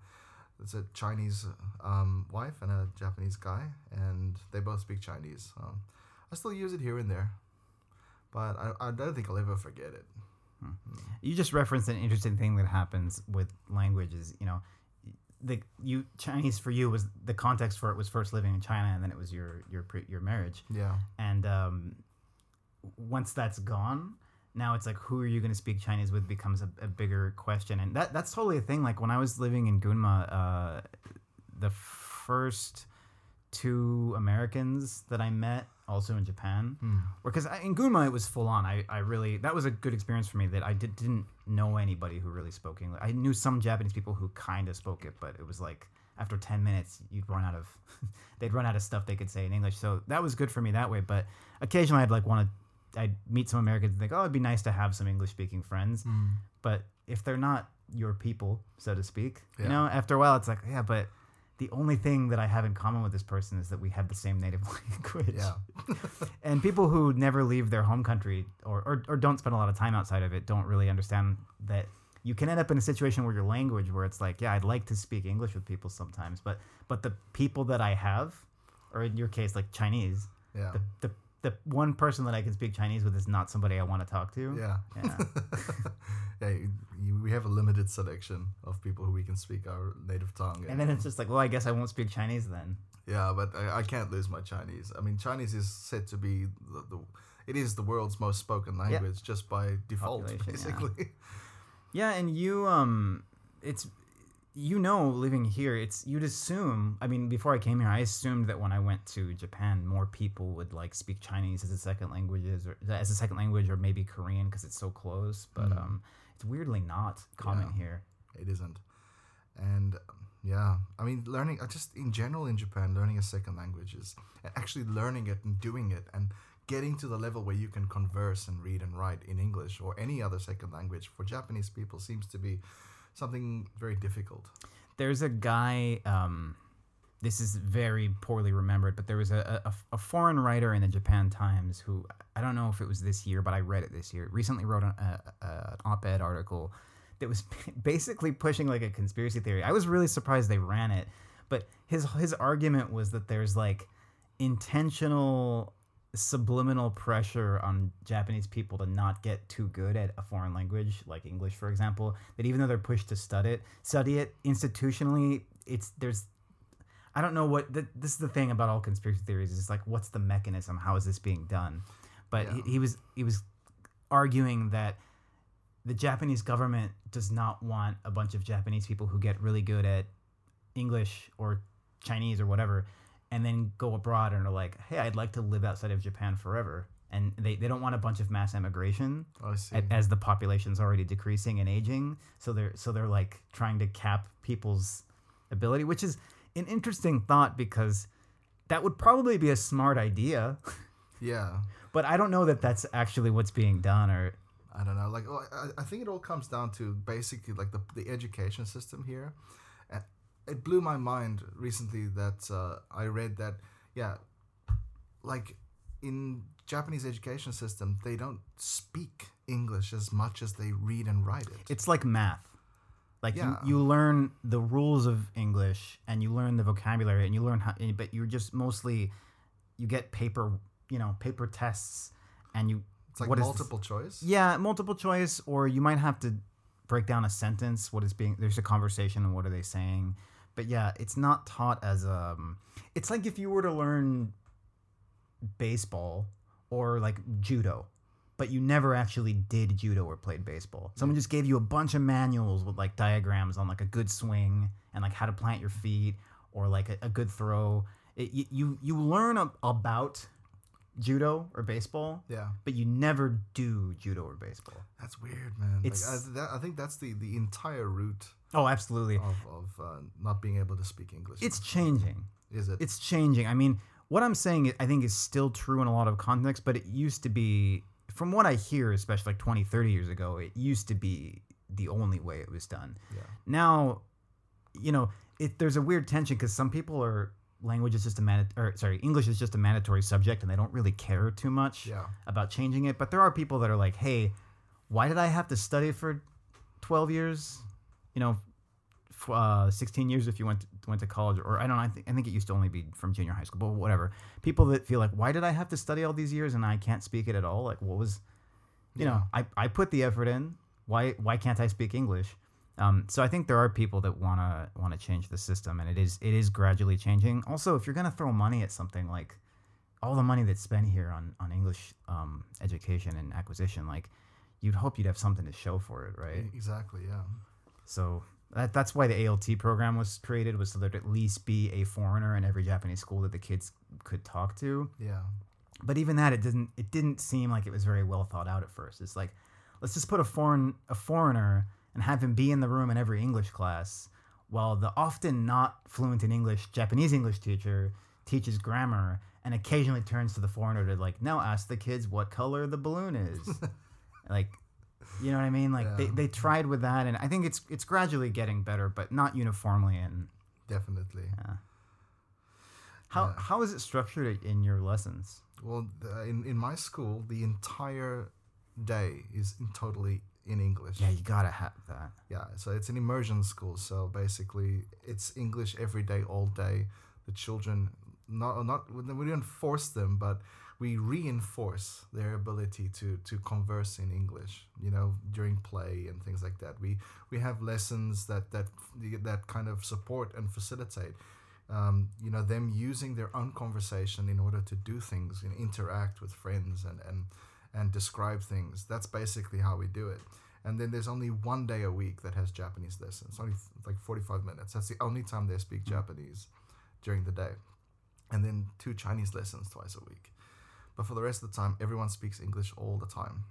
it's a Chinese um, wife and a Japanese guy, and they both speak Chinese. Um, I still use it here and there, but I, I don't think I'll ever forget it. You just referenced an interesting thing that happens with languages. You know, the you Chinese for you was the context for it was first living in China, and then it was your your your marriage. Yeah, And um, once that's gone, now it's like who are you going to speak Chinese with becomes a, a bigger question, and that that's totally a thing. Like when I was living in Gunma, uh, the first two Americans that I met, also in Japan, because in Gunma it was full on. I, I really that was a good experience for me that I did, didn't know anybody who really spoke English. I knew some Japanese people who kind of spoke it, but it was like after 10 minutes you'd run out of they'd run out of stuff they could say in English. So that was good for me that way, but occasionally I'd like want to I'd meet some Americans and think, "Oh, it'd be nice to have some English speaking friends." Hmm. But if they're not your people, so to speak, you know, after a while it's like, "Yeah, but the only thing that I have in common with this person is that we have the same native language." yeah, and people who never leave their home country or, or, or don't spend a lot of time outside of it don't really understand that you can end up in a situation where your language where it's like yeah i'd like to speak english with people sometimes but but the people that i have or in your case like chinese yeah, the, the, the one person that i can speak chinese with is not somebody i want to talk to yeah. yeah yeah, you, you, we have a limited selection of people who we can speak our native tongue. and then it's just like well i guess i won't speak chinese then Yeah, but I, I can't lose my Chinese. I mean, Chinese is said to be the, the it is the world's most spoken language just by default, Population, yeah. basically. Yeah, and you um it's you know, living here, it's you'd assume. I mean, before I came here, I assumed that when I went to Japan, more people would like speak Chinese as a second language, or as a second language, or maybe Korean because it's so close. But Mm. um, it's weirdly not common Yeah. here. it isn't and yeah i mean learning uh, just in general in japan learning a second language is actually learning it and doing it and getting to the level where you can converse and read and write in english or any other second language for japanese people seems to be something very difficult There's a guy. Um, this is very poorly remembered, but there was a, a, a foreign writer in the Japan Times who I don't know if it was this year, but I read it this year. Recently wrote an, a, an op-ed article that was basically pushing like a conspiracy theory. I was really surprised they ran it, but his his argument was that there's like intentional subliminal pressure on Japanese people to not get too good at a foreign language, like English, for example. That even though they're pushed to study it, study it institutionally, it's there's I don't know what th- this is the thing about all conspiracy theories is like what's the mechanism? How is this being done? But Yeah. he, he was he was arguing that the Japanese government does not want a bunch of Japanese people who get really good at English or Chinese or whatever and then go abroad and are like, hey, I'd like to live outside of Japan forever. And they, they don't want a bunch of mass emigration i see as the population's already decreasing and aging. So they're so they're like trying to cap people's ability, which is an interesting thought because that would probably be a smart idea. yeah But I don't know that that's actually what's being done or I don't know. Like, oh, I, I think it all comes down to basically like the, the education system here. And it blew my mind recently that uh, I read that, yeah, like in Japanese education system, they don't speak English as much as they read and write it. it's like math. Like Yeah. you, you learn the rules of English and you learn the vocabulary and you learn how, but you're just mostly, you get paper, you know, paper tests and you, It's like what is this? multiple choice. Yeah, multiple choice, or you might have to break down a sentence. What is being there's a conversation and what are they saying? But yeah, it's not taught as um. It's like if you were to learn baseball or like judo, but you never actually did judo or played baseball. Someone just gave you a bunch of manuals with like diagrams on like a good swing and like how to plant your feet or like a, a good throw. It, you, you you learn a, about judo or baseball, Yeah, but you never do judo or baseball. that's weird, man. It's- like, I, that, I think that's the, the entire root Oh, absolutely. of, of uh, not being able to speak English. It's changing. is it? It's changing. I mean, what I'm saying, I think, is still true in a lot of contexts, but it used to be, from what I hear, especially like 20, 30 years ago, it used to be the only way it was done. yeah. Now, you know, it, there's a weird tension because some people are language is just a man or sorry, English is just a mandatory subject and they don't really care too much Yeah. about changing it. But there are people that are like, hey, why did I have to study for 12 years? You know, f- uh, 16 years if you went to, went to college, or I don't know. I think I think it used to only be from junior high school, but whatever. People that feel like, why did I have to study all these years and I can't speak it at all? Like, what was, you know, I, I put the effort in. Why why can't I speak English? Um, so I think there are people that wanna wanna change the system, and it is it is gradually changing. Also, if you're gonna throw money at something like all the money that's spent here on on English um, education and acquisition, like you'd hope you'd have something to show for it, right? Exactly. Yeah. So that, that's why the ALT program was created was so there'd at least be a foreigner in every Japanese school that the kids could talk to. Yeah. But even that, it didn't it didn't seem like it was very well thought out at first. It's like let's just put a foreign a foreigner and have him be in the room in every English class, while the often not fluent in English Japanese English teacher teaches grammar and occasionally turns to the foreigner to like now ask the kids what color the balloon is. like you know what I mean? Like they, Yeah. they tried with that and I think it's it's gradually getting better, but not uniformly and Definitely. how Yeah. how is it structured in your lessons? Well, the, uh, in in my school, the entire day is in totally in English. Yeah, you gotta have that. Yeah, so it's an immersion school. So basically, it's English every day, all day. The children, not not we don't force them, but we reinforce their ability to to converse in English. You know, during play and things like that. We we have lessons that that that kind of support and facilitate. Um, you know them using their own conversation in order to do things and interact with friends and and and describe things. That's basically how we do it. and then there's only one day a week that has Japanese lessons. Only like 45 minutes. That's the only time they speak Japanese during the day, and then two Chinese lessons twice a week. But for the rest of the time, everyone speaks English all the time.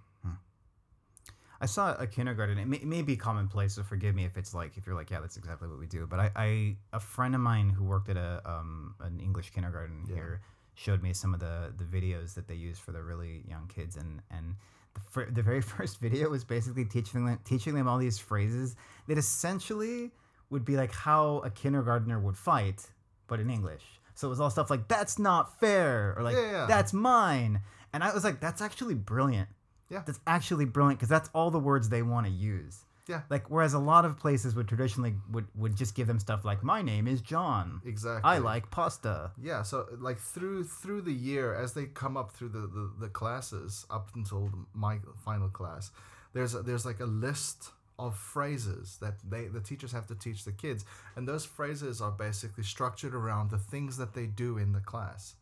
I saw a kindergarten. It may, it may be commonplace, so forgive me if it's like if you're like, yeah, that's exactly what we do. But I, I a friend of mine who worked at a um, an English kindergarten Yeah. here showed me some of the the videos that they use for the really young kids, and and the, fir- the very first video was basically teaching them teaching them all these phrases that essentially would be like how a kindergartner would fight, but in English. So it was all stuff like "That's not fair" or like Yeah. "That's mine," and I was like, "That's actually brilliant." Yeah. That's actually brilliant because that's all the words they want to use. Yeah. Like whereas a lot of places would traditionally would, would just give them stuff like my name is John. Exactly. I like pasta. Yeah, so like through through the year, as they come up through the, the, the classes up until my final class, there's a, there's like a list of phrases that they the teachers have to teach the kids, and those phrases are basically structured around the things that they do in the class.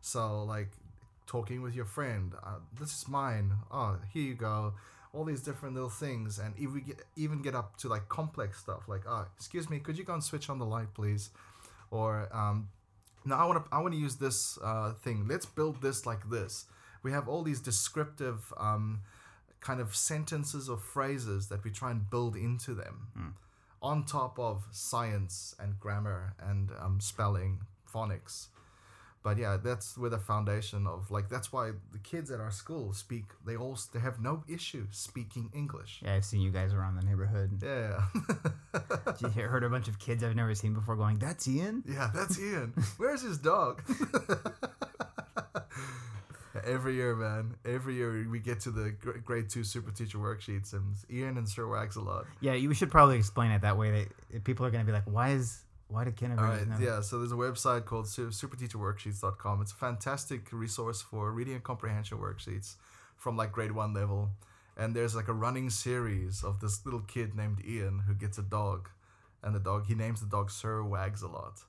So like talking with your friend, uh, this is mine. Oh, here you go. All these different little things, and if we get, even get up to like complex stuff, like, oh, excuse me, could you go and switch on the light, please? Or um, now I want to I want to use this uh, thing. Let's build this like this. We have all these descriptive um, kind of sentences or phrases that we try and build into them, on top of science and grammar and um, spelling, phonics. But yeah, that's where the foundation of like that's why the kids at our school speak. They all they have no issue speaking English. Yeah, I've seen you guys around the neighborhood. Yeah. You heard a bunch of kids I've never seen before going, "That's Ian." Yeah, that's Ian. Where's his dog? Every year, man. Every year we get to the grade two super teacher worksheets, and Ian and Sir Wags a lot. Yeah, you should probably explain it that way. That people are gonna be like, "Why is why did All kindergarten?" right, yeah. So there's a website called su- superteacherworksheets.com. It's a fantastic resource for reading and comprehension worksheets from like grade one level. And there's like a running series of this little kid named Ian who gets a dog, and the dog he names the dog Sir Wags a lot.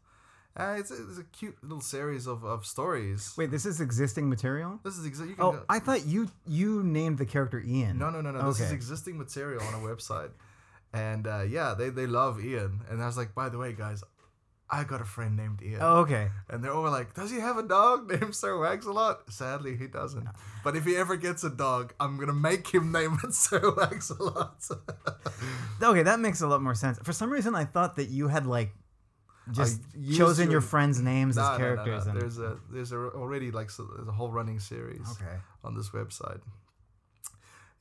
Uh, it's, a, it's a cute little series of, of stories. Wait, this is existing material. This is existing. You Oh, go- I thought you you named the character Ian. No, no, no, no. This is existing material on a website. And uh, yeah, they, they love Ian. And I was like, by the way, guys, I got a friend named Ian. Oh, okay. And they're all like, does he have a dog named Sir Wags a lot? Sadly, he doesn't. But if he ever gets a dog, I'm going to make him name it Sir Wags a lot. Okay, that makes a lot more sense. For some reason, I thought that you had like just chosen to- your friends' names No, as characters. no. And, There's a there's a, already like so, there's a whole running series okay. on this website.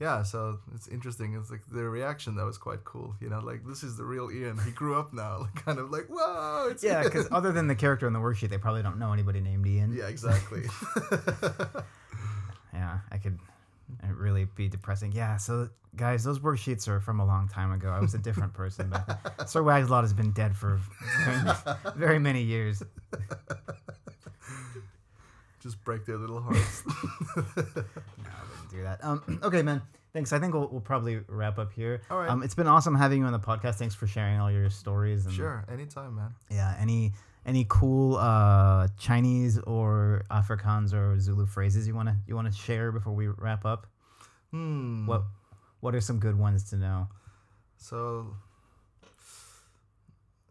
Yeah, so it's interesting. It's like the reaction that was quite cool. You know, like this is the real Ian. He grew up now. Like, kind of like whoa. It's Yeah, because other than the character in the worksheet, they probably don't know anybody named Ian. yeah, exactly. Yeah, I could uh, really be depressing. Yeah, so guys, those worksheets are from a long time ago. I was a different person back then. Sir Wagslot has been dead for very, very many years. Just break their little hearts. No, I wouldn't do that. Um, okay, man. Thanks. I think we'll, we'll probably wrap up here. All right. Um, it's been awesome having you on the podcast. Thanks for sharing all your stories. And, sure, anytime, man. Yeah. Any any cool uh, Chinese or Afrikaans or Zulu phrases you wanna you wanna share before we wrap up? Hmm. What What are some good ones to know? So,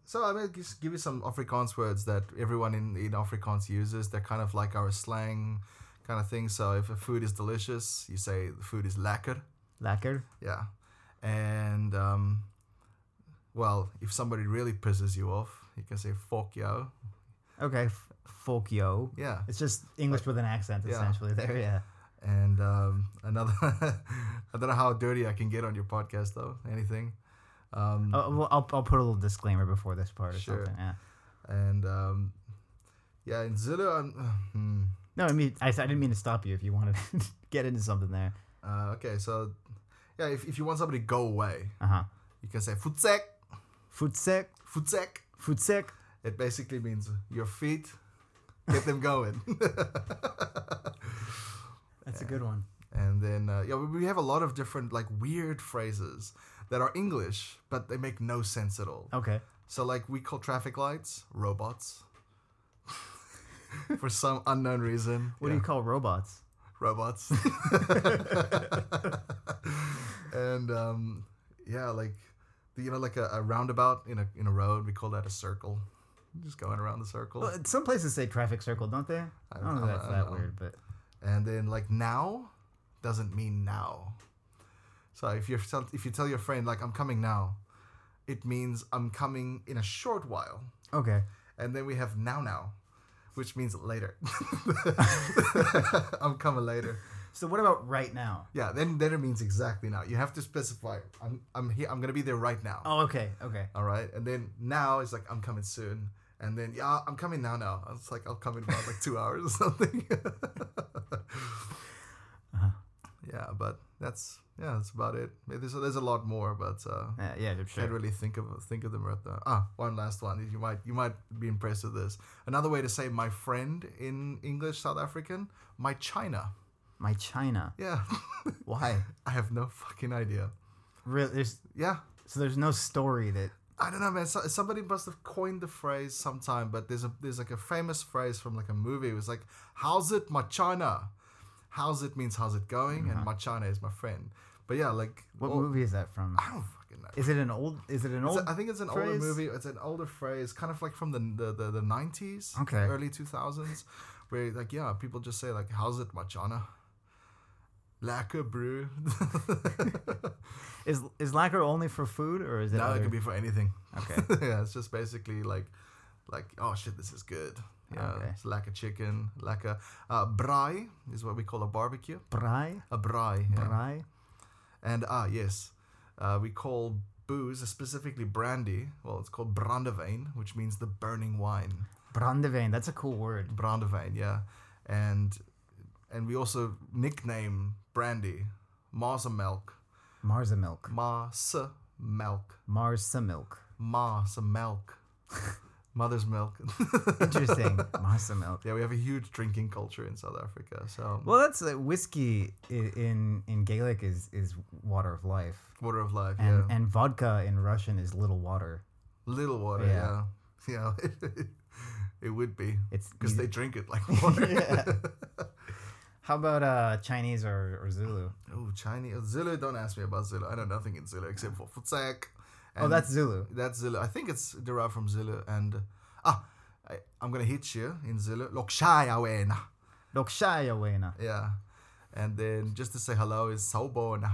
so I mean, just give you some Afrikaans words that everyone in, in Afrikaans uses. They're kind of like our slang kind of thing. So if a food is delicious, you say the food is lekker. Lekker. Yeah. And, um, well, if somebody really pisses you off, you can say fuck yo. Okay. F- Folkyo. Yeah. It's just English with an accent, Yeah. essentially. There, yeah. And um, another, I don't know how dirty I can get on your podcast though. Anything. Um, Oh, well, I'll, I'll put a little disclaimer before this part or Sure. something. Yeah. And um, yeah, in Zulu, I'm, hmm. No, I mean, I, I didn't mean to stop you if you wanted to get into something there. Uh, okay, so yeah, if, if you want somebody to go away, Uh huh. you can say futsek, Futsek. futsek. Futsek. It basically means your feet, get them going. That's a good one. and then uh, yeah, we we have a lot of different like weird phrases that are English, but they make no sense at all. Okay. So like we call traffic lights robots for some unknown reason. What do you call robots? robots? and um, yeah, like you know, like a, a roundabout in a in a road. We call that a circle. Just going around the circle. Well, some places say traffic circle, don't they? I don't know if I- that's I that weird, but and then like now doesn't mean now. So if you if you tell your friend like I'm coming now, it means I'm coming in a short while. okay. And then we have now now, which means later. I'm coming later. So what about right now? Yeah, then then it means exactly now. You have to specify. I'm I'm here. I'm gonna be there right now. Oh, okay, okay. All right, and then now is like I'm coming soon, and then yeah I'm coming now now. It's like I'll come in about like two hours or something. Uh-huh. Yeah, but that's yeah that's about it. Maybe There's there's a lot more, but uh, Uh, yeah, I'm sure. can't really think of think of them right now. Ah, one last one. You might you might be impressed with this. Another way to say my friend in English South African, my China. My China. Yeah, Why? I have no fucking idea. Really? There's Yeah, so there's no story that. I don't know, man. So, somebody must have coined the phrase sometime, but there's a there's like a famous phrase from like a movie. It was like, "How's it, my China?" How's it means how's it going, and uh-huh. my China is my friend. But yeah, like What well, movie is that from? I don't fucking know. Is it an old? Is it an old? a- I think it's an older movie. It's an older phrase, kind of like from the the the, the 90s, Okay. early 2000s, where like yeah, people just say like, "How's it, my China?" Lekker brew. Is is lekker only for food or is it? no, it other- could be for anything. Okay. yeah, it's just basically like, like oh shit, this is good. Yeah, Okay. it's like a chicken, like a uh, braai is what we call a barbecue. Braai. A braai. Yeah. Braai. And ah yes, uh, we call booze, specifically brandy. Well, it's called brandewijn, which means the burning wine. Brandewijn. That's a cool word. Brandewijn, yeah. And and we also nickname brandy Marsa milk. Marza milk. Marsa milk. Marsa milk. Marsa milk. Mother's milk. Interesting. Marsa milk. yeah, we have a huge drinking culture in South Africa. So Well, that's uh, whiskey in in Gaelic is is water of life, water of life, and yeah. and vodka in Russian is little water. Little water, Yeah. yeah. Yeah. it would be. It's Because they drink it like water. Yeah. How about uh Chinese or, or Zulu? Oh, Chinese. Zulu, don't ask me about Zulu. I know nothing in Zulu except for Futsak. Oh, that's Zulu. That's Zulu. I think it's derived from Zulu. And, ah, I, I'm going to hit you in Zulu. Lokshaya wena. Lokshaya wena. Yeah. And then just to say hello is Sawubona.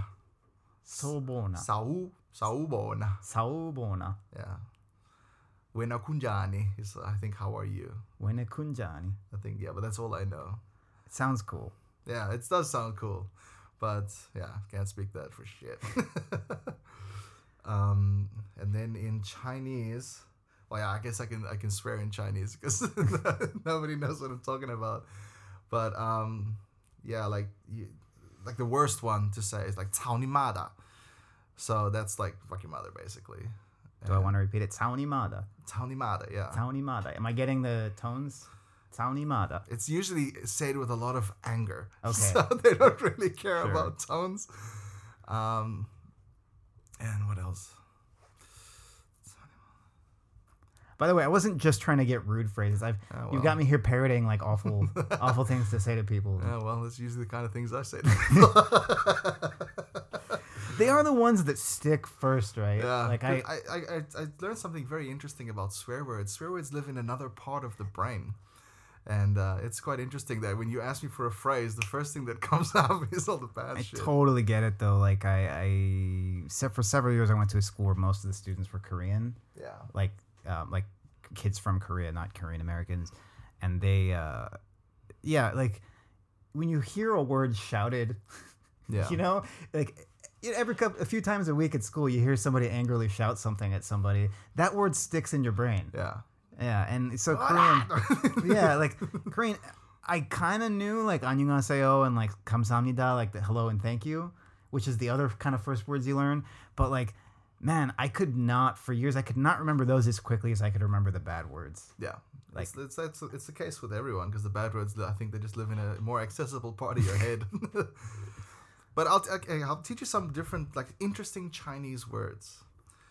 Sobona. Sau. Sawubona. Sawubona. Yeah. Wena kunjani is, I think, how are you? Wene kunjani. I think, yeah, but that's all I know. It sounds cool. Yeah, it does sound cool, but yeah, can't speak that for shit. um, and then in Chinese, well, yeah, I guess I can I can swear in Chinese because nobody knows what I'm talking about. But um, yeah, like you, like the worst one to say is like "cao ni ma da." So that's like "fuck your mother" basically. Do I want to repeat it? "cao ni ma da"? Yeah. Taunimada. Am I getting the tones? Taunimada. It's usually said with a lot of anger. Okay. So they don't really care Sure. about tones. Um, and what else? By the way, I wasn't just trying to get rude phrases. I've Oh, you've got me here parroting like awful awful things to say to people. Yeah, well, that's usually the kind of things I say. They are the ones that stick first, right? yeah, Like I, I, I, I learned something very interesting about swear words. Swear words live in another part of the brain. And uh, it's quite interesting that when you ask me for a phrase, the first thing that comes out is all the bad I shit. totally get it though. Like I, I for several years I went to a school where most of the students were Korean, yeah. like um, like kids from Korea, not Korean Americans, and they, uh, yeah, like when you hear a word shouted, Yeah. you know, like every couple, a few times a week at school, you hear somebody angrily shout something at somebody. That word sticks in your brain. Yeah. Yeah, and so Korean, yeah, like Korean. I kind of knew like 안녕하세요 and like 감사합니다, like the hello and thank you, which is the other kind of first words you learn. But like, man, I could not for years. I could not remember those as quickly as I could remember the bad words. Yeah, Like- it's, it's, it's, it's the case with everyone because the bad words, I think they just live in a more accessible part of your head. but I'll, okay, I'll teach you some different, like, interesting Chinese words.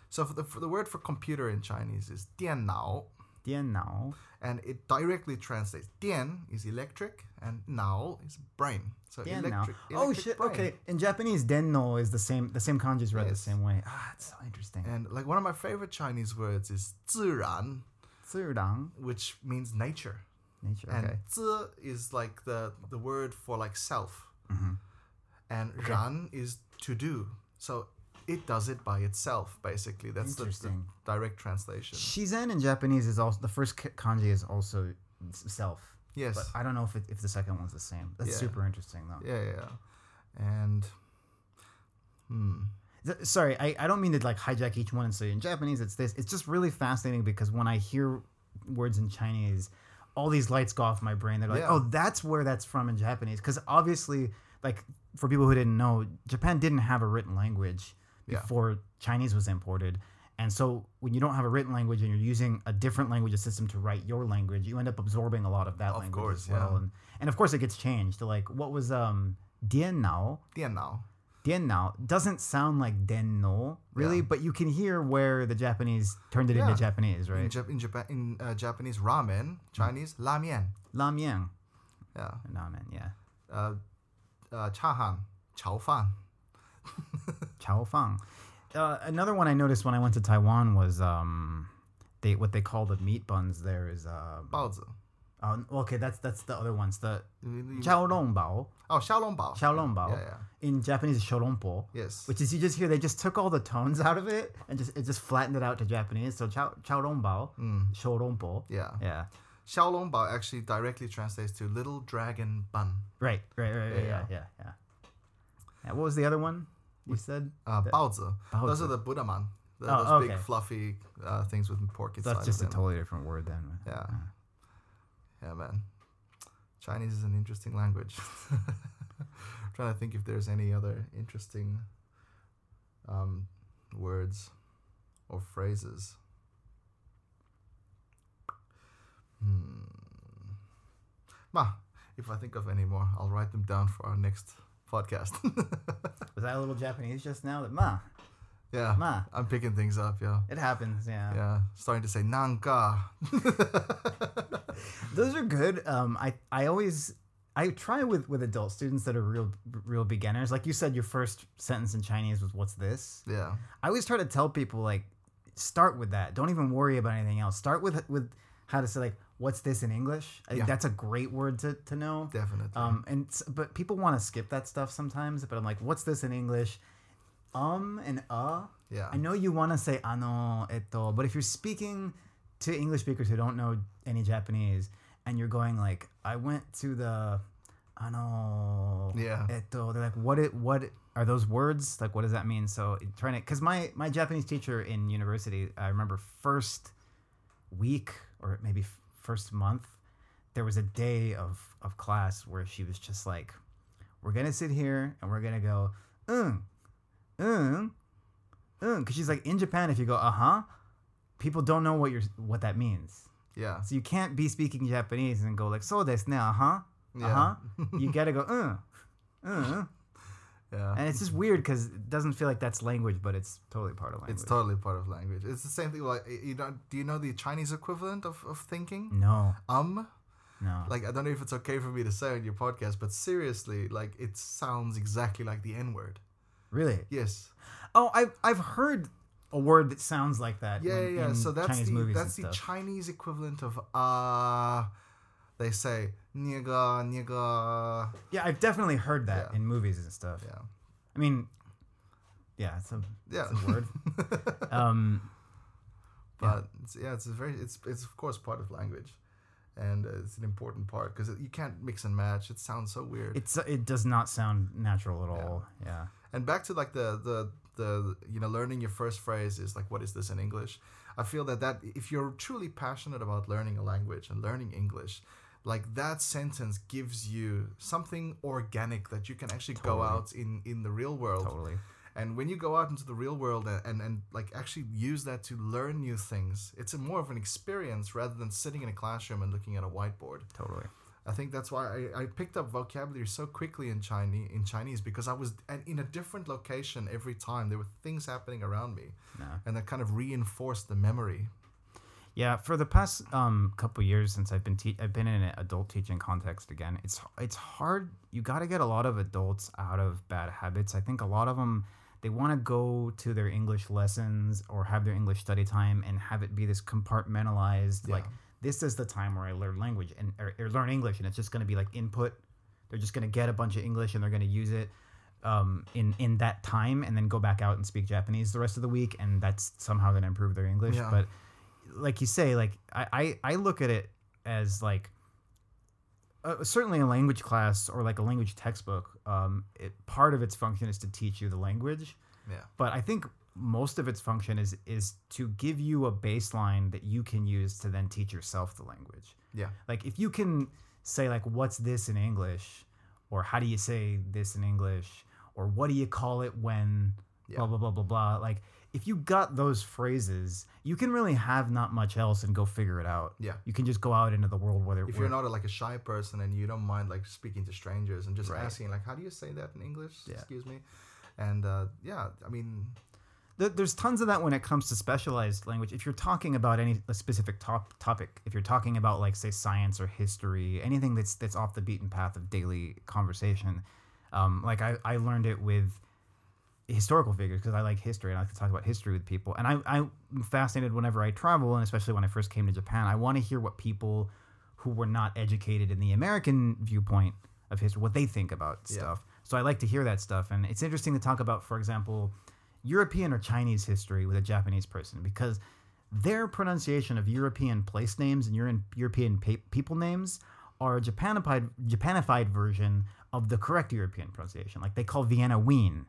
So for the, for the word for computer in Chinese is 电脑. dian nao. And it directly translates. Dian is electric and nao is brain. So dian electric, electric, Oh shit! Brain. Okay, in Japanese, denno is the same. The same kanji is read yes. the same way. Ah, it's so interesting. And like one of my favorite Chinese words is ziran. ziran, Which means nature. Nature. And okay. zi is like the the word for like self. Mm-hmm. And okay. ran is to do. So it does it by itself, basically. That's the, the Interesting. direct translation. Shizen in Japanese is also the first k- kanji is also s- self. Yes. But I don't know if it, if the second one's the same. That's Yeah. super interesting though. yeah, yeah, yeah. And hmm. Th- Sorry, I, I don't mean to like hijack each one and say in Japanese it's this. It's just really fascinating because when I hear words in Chinese, all these lights go off my brain. They're like, Yeah. oh, that's where that's from in Japanese. Because obviously, like for people who didn't know, Japan didn't have a written language before yeah. Chinese was imported. And so when you don't have a written language and you're using a different language system to write your language, you end up absorbing a lot of that of language course, as well. Yeah. And, and of course it gets changed. Like what was um Diannao? Diannao. Diannao doesn't sound like denno really, yeah. but you can hear where the Japanese turned it yeah. into Japanese, right? In, Jap- in Japan, in uh, Japanese, ramen, mm. Chinese mm. lamian. Lamian. Yeah. Ramen, yeah. Uh, uh, chahan, chao fan. Chao Fang. Uh, another one I noticed when I went to Taiwan was um, they what they call the meat buns there is um, baozi. Oh, okay, that's that's the other ones. The xiaolongbao. Oh, xiaolongbao. Xiaolongbao. Yeah, yeah. In Japanese, xiaolongpo. Yes. Which is you just hear they just took all the tones out of it and just it just flattened it out to Japanese. So xiaolongbao, mm. xiaolongpo. Yeah. Yeah. Xiaolongbao actually directly translates to little dragon bun. Right. Right. Right. right yeah, yeah. Yeah. yeah. yeah. What was the other one? You said? Uh, 子. Those are the budaman. The, Oh, those big okay. fluffy uh, things with pork inside. that's just a of them. totally different word then. Yeah. Yeah, man. Chinese is an interesting language. trying to think if there's any other interesting um, words or phrases. Hmm. Ma, if I think of any more, I'll write them down for our next podcast. Was that a little Japanese just now? That ma, yeah. ma. I'm picking things up, yeah. It happens, yeah. Yeah. Starting to say nanka. Those are good. Um, I I always I try with with adult students that are real real beginners. Like you said, your first sentence in Chinese was "What's this?" Yeah. I always try to tell people like, start with that. Don't even worry about anything else. Start with with how to say like, "What's this?" in English. I think Yeah. that's a great word to to know. Definitely. Um, and but people want to skip that stuff sometimes. But I'm like, what's this in English? Um and uh. yeah. I know you want to say ano eto, but if you're speaking to English speakers who don't know any Japanese, and you're going like, I went to the ano Yeah. eto, they're like, what it what are those words? Like, what does that mean? So trying to, because my my Japanese teacher in university, I remember first week or maybe first month, there was a day of of class where she was just like, we're gonna sit here and we're gonna go, um, um, um, because she's like in Japan, if you go, uh huh, people don't know what you're what that means. yeah. So you can't be speaking Japanese and go like, so desu ne, uh huh, uh huh. you gotta go, uh, uh. Yeah. And it's just weird because it doesn't feel like that's language, but it's totally part of language. It's totally part of language. It's the same thing. Like you don't. Do you know the Chinese equivalent of, of thinking? no, Um. no. Like I don't know if it's okay for me to say on your podcast, but seriously, like it sounds exactly like the N word. really? Yes. Oh, I've I've heard a word that sounds like that. Yeah, when- yeah. So that's Chinese the that's the. Chinese equivalent of uh they say niga niga. yeah, I've definitely heard that Yeah. in movies and stuff. Yeah. I mean, yeah, it's a Yeah. it's a word. um, but it's, yeah, it's a very it's it's of course part of language, and uh, it's an important part because you can't mix and match. It sounds so weird. it's it does not sound natural at all. Yeah. and back to like the the the you know learning your first phrase is like what is this in english i feel that that if you're truly passionate about learning a language and learning english like that sentence gives you something organic that you can actually go out in in the real world Totally. and when you go out into the real world and, and and like actually use that to learn new things it's a more of an experience rather than sitting in a classroom and looking at a whiteboard Totally. I think that's why I, I picked up vocabulary so quickly in Chinese in Chinese because I was and in a different location every time. There were things happening around me, No. and that kind of reinforced the memory. Yeah, for the past um, couple years since I've been te- I've been in an adult teaching context again. It's it's hard. You got to get a lot of adults out of bad habits. I think a lot of them they want to go to their English lessons or have their English study time and have it be this compartmentalized like this is the time where I learn language and or, or learn English and it's just going to be like input. They're just going to get a bunch of English and they're going to use it um, in in that time and then go back out and speak Japanese the rest of the week and that's somehow going to improve their English. Yeah. But like you say, like I, I, I look at it as like uh, certainly a language class or like a language textbook. Um, it, part of its function is to teach you the language, Yeah. but I think most of its function is is to give you a baseline that you can use to then teach yourself the language. Yeah. Like if you can say like what's this in English, or how do you say this in English, or what do you call it when Yeah. blah blah blah blah blah. Like if you got those phrases, you can really have not much else and go figure it out. Yeah. You can just go out into the world where If you're not a, like a shy person and you don't mind like speaking to strangers and just Right. asking like, how do you say that in English? Yeah. Excuse me. And uh, yeah, I mean, There- There's tons of that when it comes to specialized language. If you're talking about any a specific top topic, if you're talking about like say science or history, anything that's that's off the beaten path of daily conversation, um, like I, I learned it with historical figures because I like history and I like to talk about history with people. And I, I'm fascinated whenever I travel, and especially when I first came to Japan, I want to hear what people who were not educated in the American viewpoint of history, what they think about Yeah. stuff. So I like to hear that stuff. And it's interesting to talk about, for example, European or Chinese history with a Japanese person because their pronunciation of European place names and Euro- European pa- people names are a Japanified, Japanified version of the correct European pronunciation. Like they call Vienna Wien,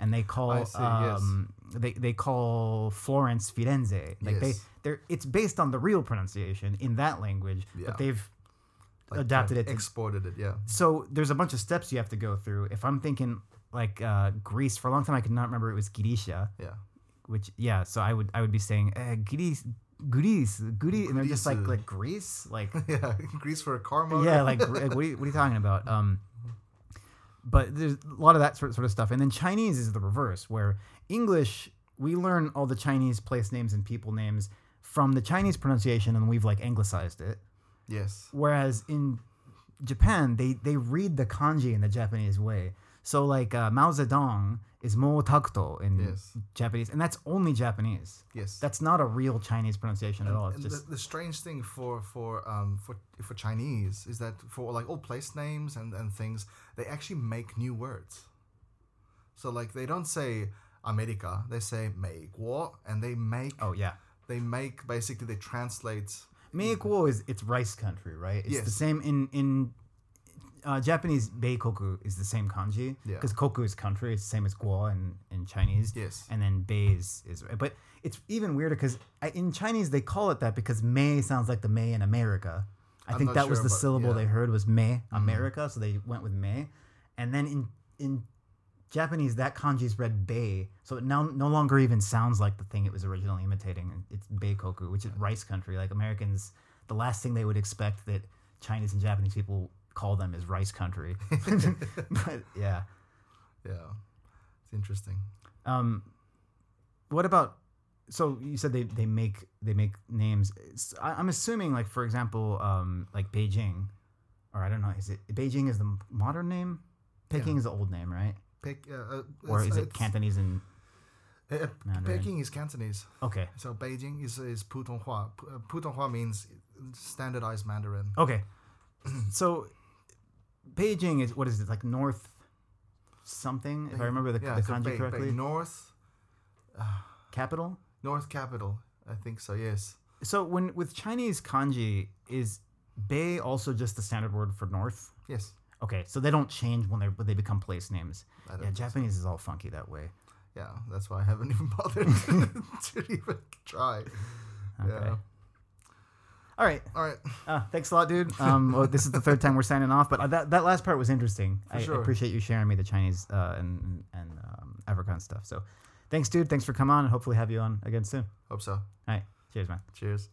and they call see, yes. um, they, they call Florence Firenze. Like they Yes. they're it's based on the real pronunciation in that language, Yeah. but they've like adapted it to exported it. Yeah. so there's a bunch of steps you have to go through. If I'm thinking like uh, Greece, for a long time I could not remember it was Grisha, Yeah. which yeah. So I would I would be saying uh, Greece, Greece, Greece, and they're just like Greece. like Greece, like Yeah. Greece for a car motor. yeah, like gr- what are, you, what are you talking about? Um, but there's a lot of that sort sort of stuff, and then Chinese is the reverse, where English we learn all the Chinese place names and people names from the Chinese pronunciation, and we've like anglicized it. Yes. Whereas in Japan, they they read the kanji in the Japanese way. So like uh, Mao Zedong is mo takuto in Yes. Japanese, and that's only Japanese. Yes. That's not a real Chinese pronunciation at all. It's just the, the strange thing for for um for for Chinese is that for like all place names and and things, they actually make new words. So like they don't say America, they say 美国, and they make oh yeah. they make basically they translate. Meikuo is it's rice country, right? It's the same in in uh, Japanese. Beikoku is the same kanji Yeah. because koku is country. It's the same as guo in, in Chinese. Yes. And then bei is, is but it's even weirder because in Chinese they call it that because May sounds like the May in America. I I'm think that was the but syllable yeah. Mm-hmm. they heard was May America, so they went with May. And then in in Japanese that kanji is read bei, so it now no longer even sounds like the thing it was originally imitating. It's beikoku, which is rice country. Like Americans, the last thing they would expect that Chinese and Japanese people call them is rice country. but yeah. Yeah, it's interesting. Um, what about? So you said they, they make they make names. It's- I, I'm assuming like for example, um, like Beijing, or I don't know. Is it Beijing is the modern name? Peking is the old name, right? Pek, uh, uh, Or is it Cantonese and uh, uh, Peking is Cantonese. okay, So Beijing is is Putonghua. Uh, Putonghua means standardized Mandarin. okay. so Beijing is what is it like north something? If I remember the, yeah, the so kanji correctly, North uh, capital. North capital. I think so. Yes. So when with Chinese kanji is Bei also just the standard word for north? Yes. Okay, so they don't change when they when they become place names. Yeah, think so. Japanese is all funky that way. Yeah, that's why I haven't even bothered to even try. Okay. Yeah. All right. All right. Uh, thanks a lot, dude. Um, well, this is the third time we're signing off, but uh, that that last part was interesting. I, I sure. appreciate you sharing me the Chinese uh, and and um, African stuff. So, thanks, dude. Thanks for coming on, and hopefully have you on again soon. Hope so. All right. Cheers, man. Cheers.